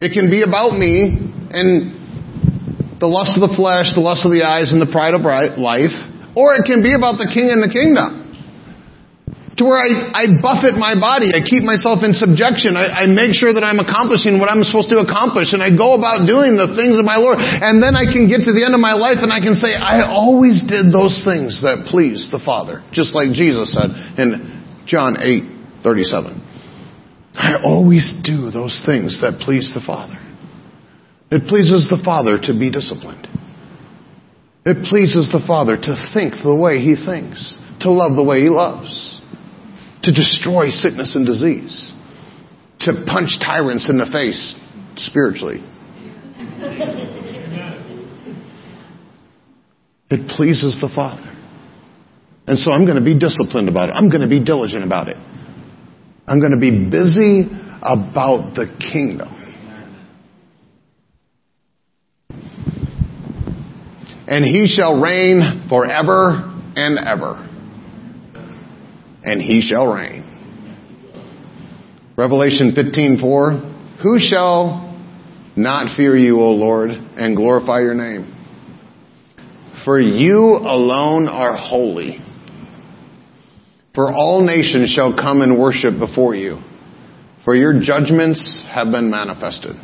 It can be about me and the lust of the flesh, the lust of the eyes, and the pride of life, or it can be about the king and the kingdom to where I, I buffet my body. I keep myself in subjection. I, I make sure that I'm accomplishing what I'm supposed to accomplish. And I go about doing the things of my Lord. And then I can get to the end of my life and I can say, I always did those things that pleased the Father. Just like Jesus said in John 8, 37. I always do those things that please the Father. It pleases the Father to be disciplined. It pleases the Father to think the way He thinks, to love the way He loves to destroy sickness and disease, to punch tyrants in the face spiritually. It pleases the Father. And so I'm going to be disciplined about it. I'm going to be diligent about it. I'm going to be busy about the kingdom. And he shall reign forever and ever and he shall reign. Revelation 15:4 Who shall not fear you, O Lord, and glorify your name? For you alone are holy. For all nations shall come and worship before you, for your judgments have been manifested.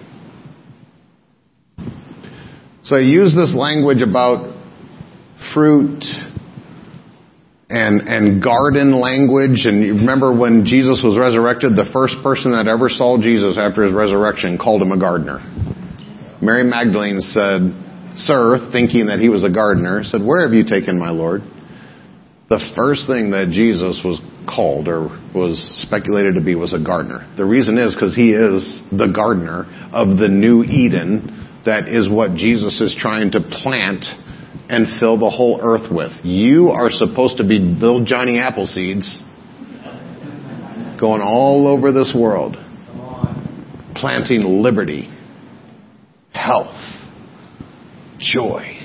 So I use this language about fruit and, and garden language. And you remember when Jesus was resurrected, the first person that ever saw Jesus after his resurrection called him a gardener. Mary Magdalene said, Sir, thinking that he was a gardener, said, Where have you taken my Lord? The first thing that Jesus was called or was speculated to be was a gardener. The reason is because he is the gardener of the new Eden that is what Jesus is trying to plant and fill the whole earth with. You are supposed to be little Johnny Appleseeds going all over this world, planting liberty, health, joy,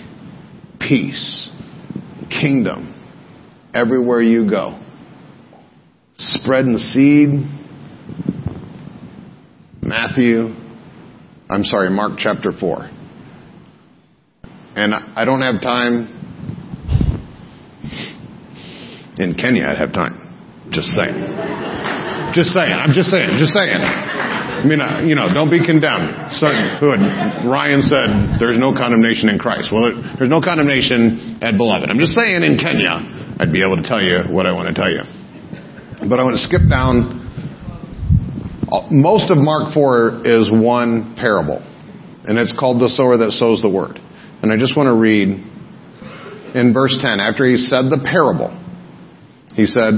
peace, kingdom everywhere you go. Spreading seed. Matthew, I'm sorry, Mark chapter 4. And I don't have time. In Kenya, I'd have time. Just saying. Just saying. I'm just saying. Just saying. I mean, uh, you know, don't be condemned. Who Ryan said there's no condemnation in Christ. Well, there's no condemnation at Beloved. I'm just saying in Kenya, I'd be able to tell you what I want to tell you. But I want to skip down. Most of Mark 4 is one parable, and it's called the sower that sows the word. And I just want to read in verse 10, after he said the parable, he said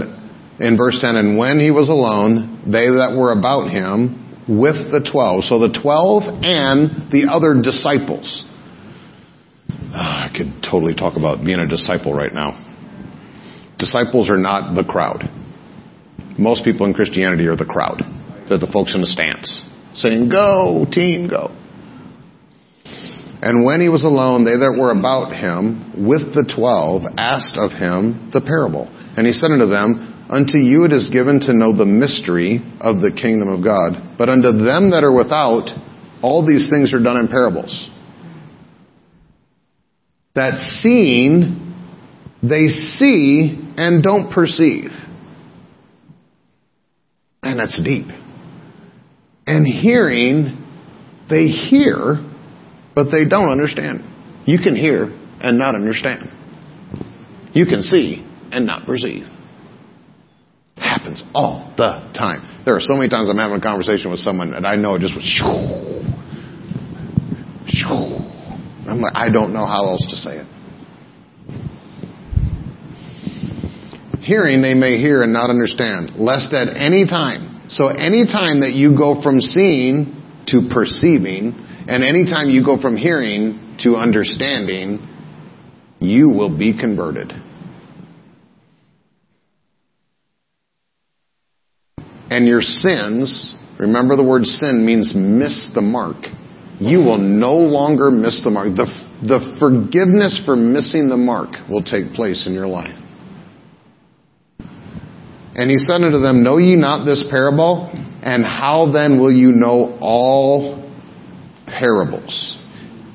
in verse 10, and when he was alone, they that were about him with the twelve, so the twelve and the other disciples. Oh, I could totally talk about being a disciple right now. Disciples are not the crowd. Most people in Christianity are the crowd. They're the folks in the stands saying, Go, team, go. And when he was alone, they that were about him with the twelve asked of him the parable. And he said unto them, Unto you it is given to know the mystery of the kingdom of God. But unto them that are without, all these things are done in parables. That seeing, they see and don't perceive. And that's deep. And hearing, they hear but they don't understand. You can hear and not understand. You can see and not perceive. It happens all the time. There are so many times I'm having a conversation with someone and I know it just was shoo, shoo. I'm like, I don't know how else to say it. Hearing they may hear and not understand, lest at any time. So any time that you go from seeing to perceiving, and anytime you go from hearing to understanding, you will be converted. And your sins, remember the word sin means miss the mark. You will no longer miss the mark. The, the forgiveness for missing the mark will take place in your life. And he said unto them, Know ye not this parable? And how then will you know all parables?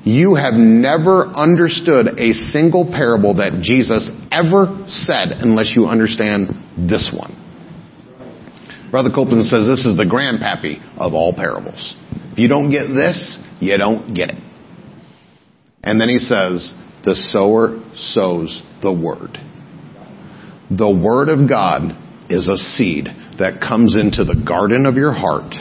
You have never understood a single parable that Jesus ever said unless you understand this one. Brother Copeland says this is the grandpappy of all parables. If you don't get this, you don't get it. And then he says, the sower sows the word. The word of God is a seed that comes into the garden of your heart.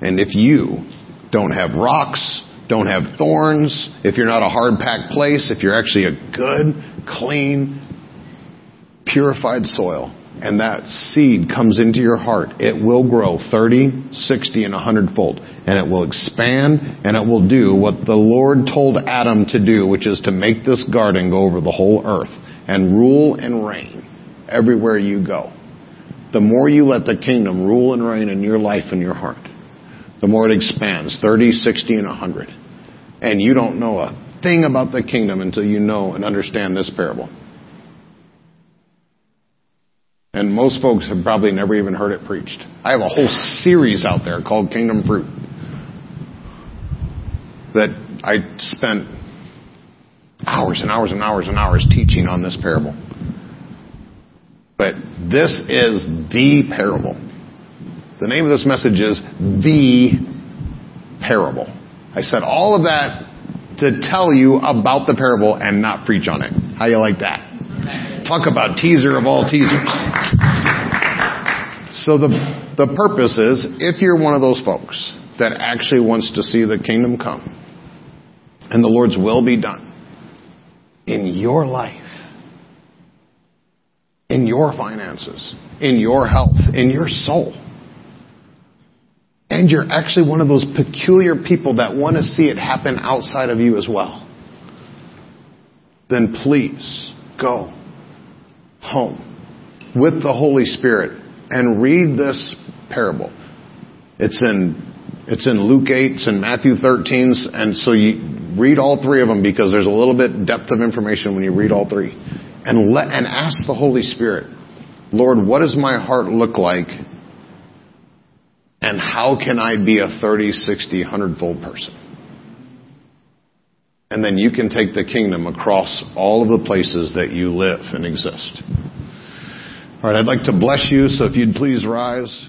And if you don't have rocks, don't have thorns, if you're not a hard packed place, if you're actually a good, clean, purified soil, and that seed comes into your heart, it will grow 30, 60, and 100 fold. And it will expand and it will do what the Lord told Adam to do, which is to make this garden go over the whole earth and rule and reign everywhere you go. The more you let the kingdom rule and reign in your life and your heart, the more it expands 30, 60, and 100. And you don't know a thing about the kingdom until you know and understand this parable. And most folks have probably never even heard it preached. I have a whole series out there called Kingdom Fruit that I spent hours and hours and hours and hours teaching on this parable. But this is the parable. The name of this message is The Parable. I said all of that to tell you about the parable and not preach on it. How you like that? Talk about teaser of all teasers. So the, the purpose is, if you're one of those folks that actually wants to see the kingdom come and the Lord's will be done in your life, in your finances, in your health, in your soul, and you're actually one of those peculiar people that want to see it happen outside of you as well, then please go home with the Holy Spirit and read this parable. It's in it's in Luke 8, it's in Matthew 13, and so you read all three of them because there's a little bit depth of information when you read all three. And let and ask the Holy Spirit, Lord, what does my heart look like? And how can I be a 30, 60, 100 fold person? And then you can take the kingdom across all of the places that you live and exist. All right, I'd like to bless you, so if you'd please rise.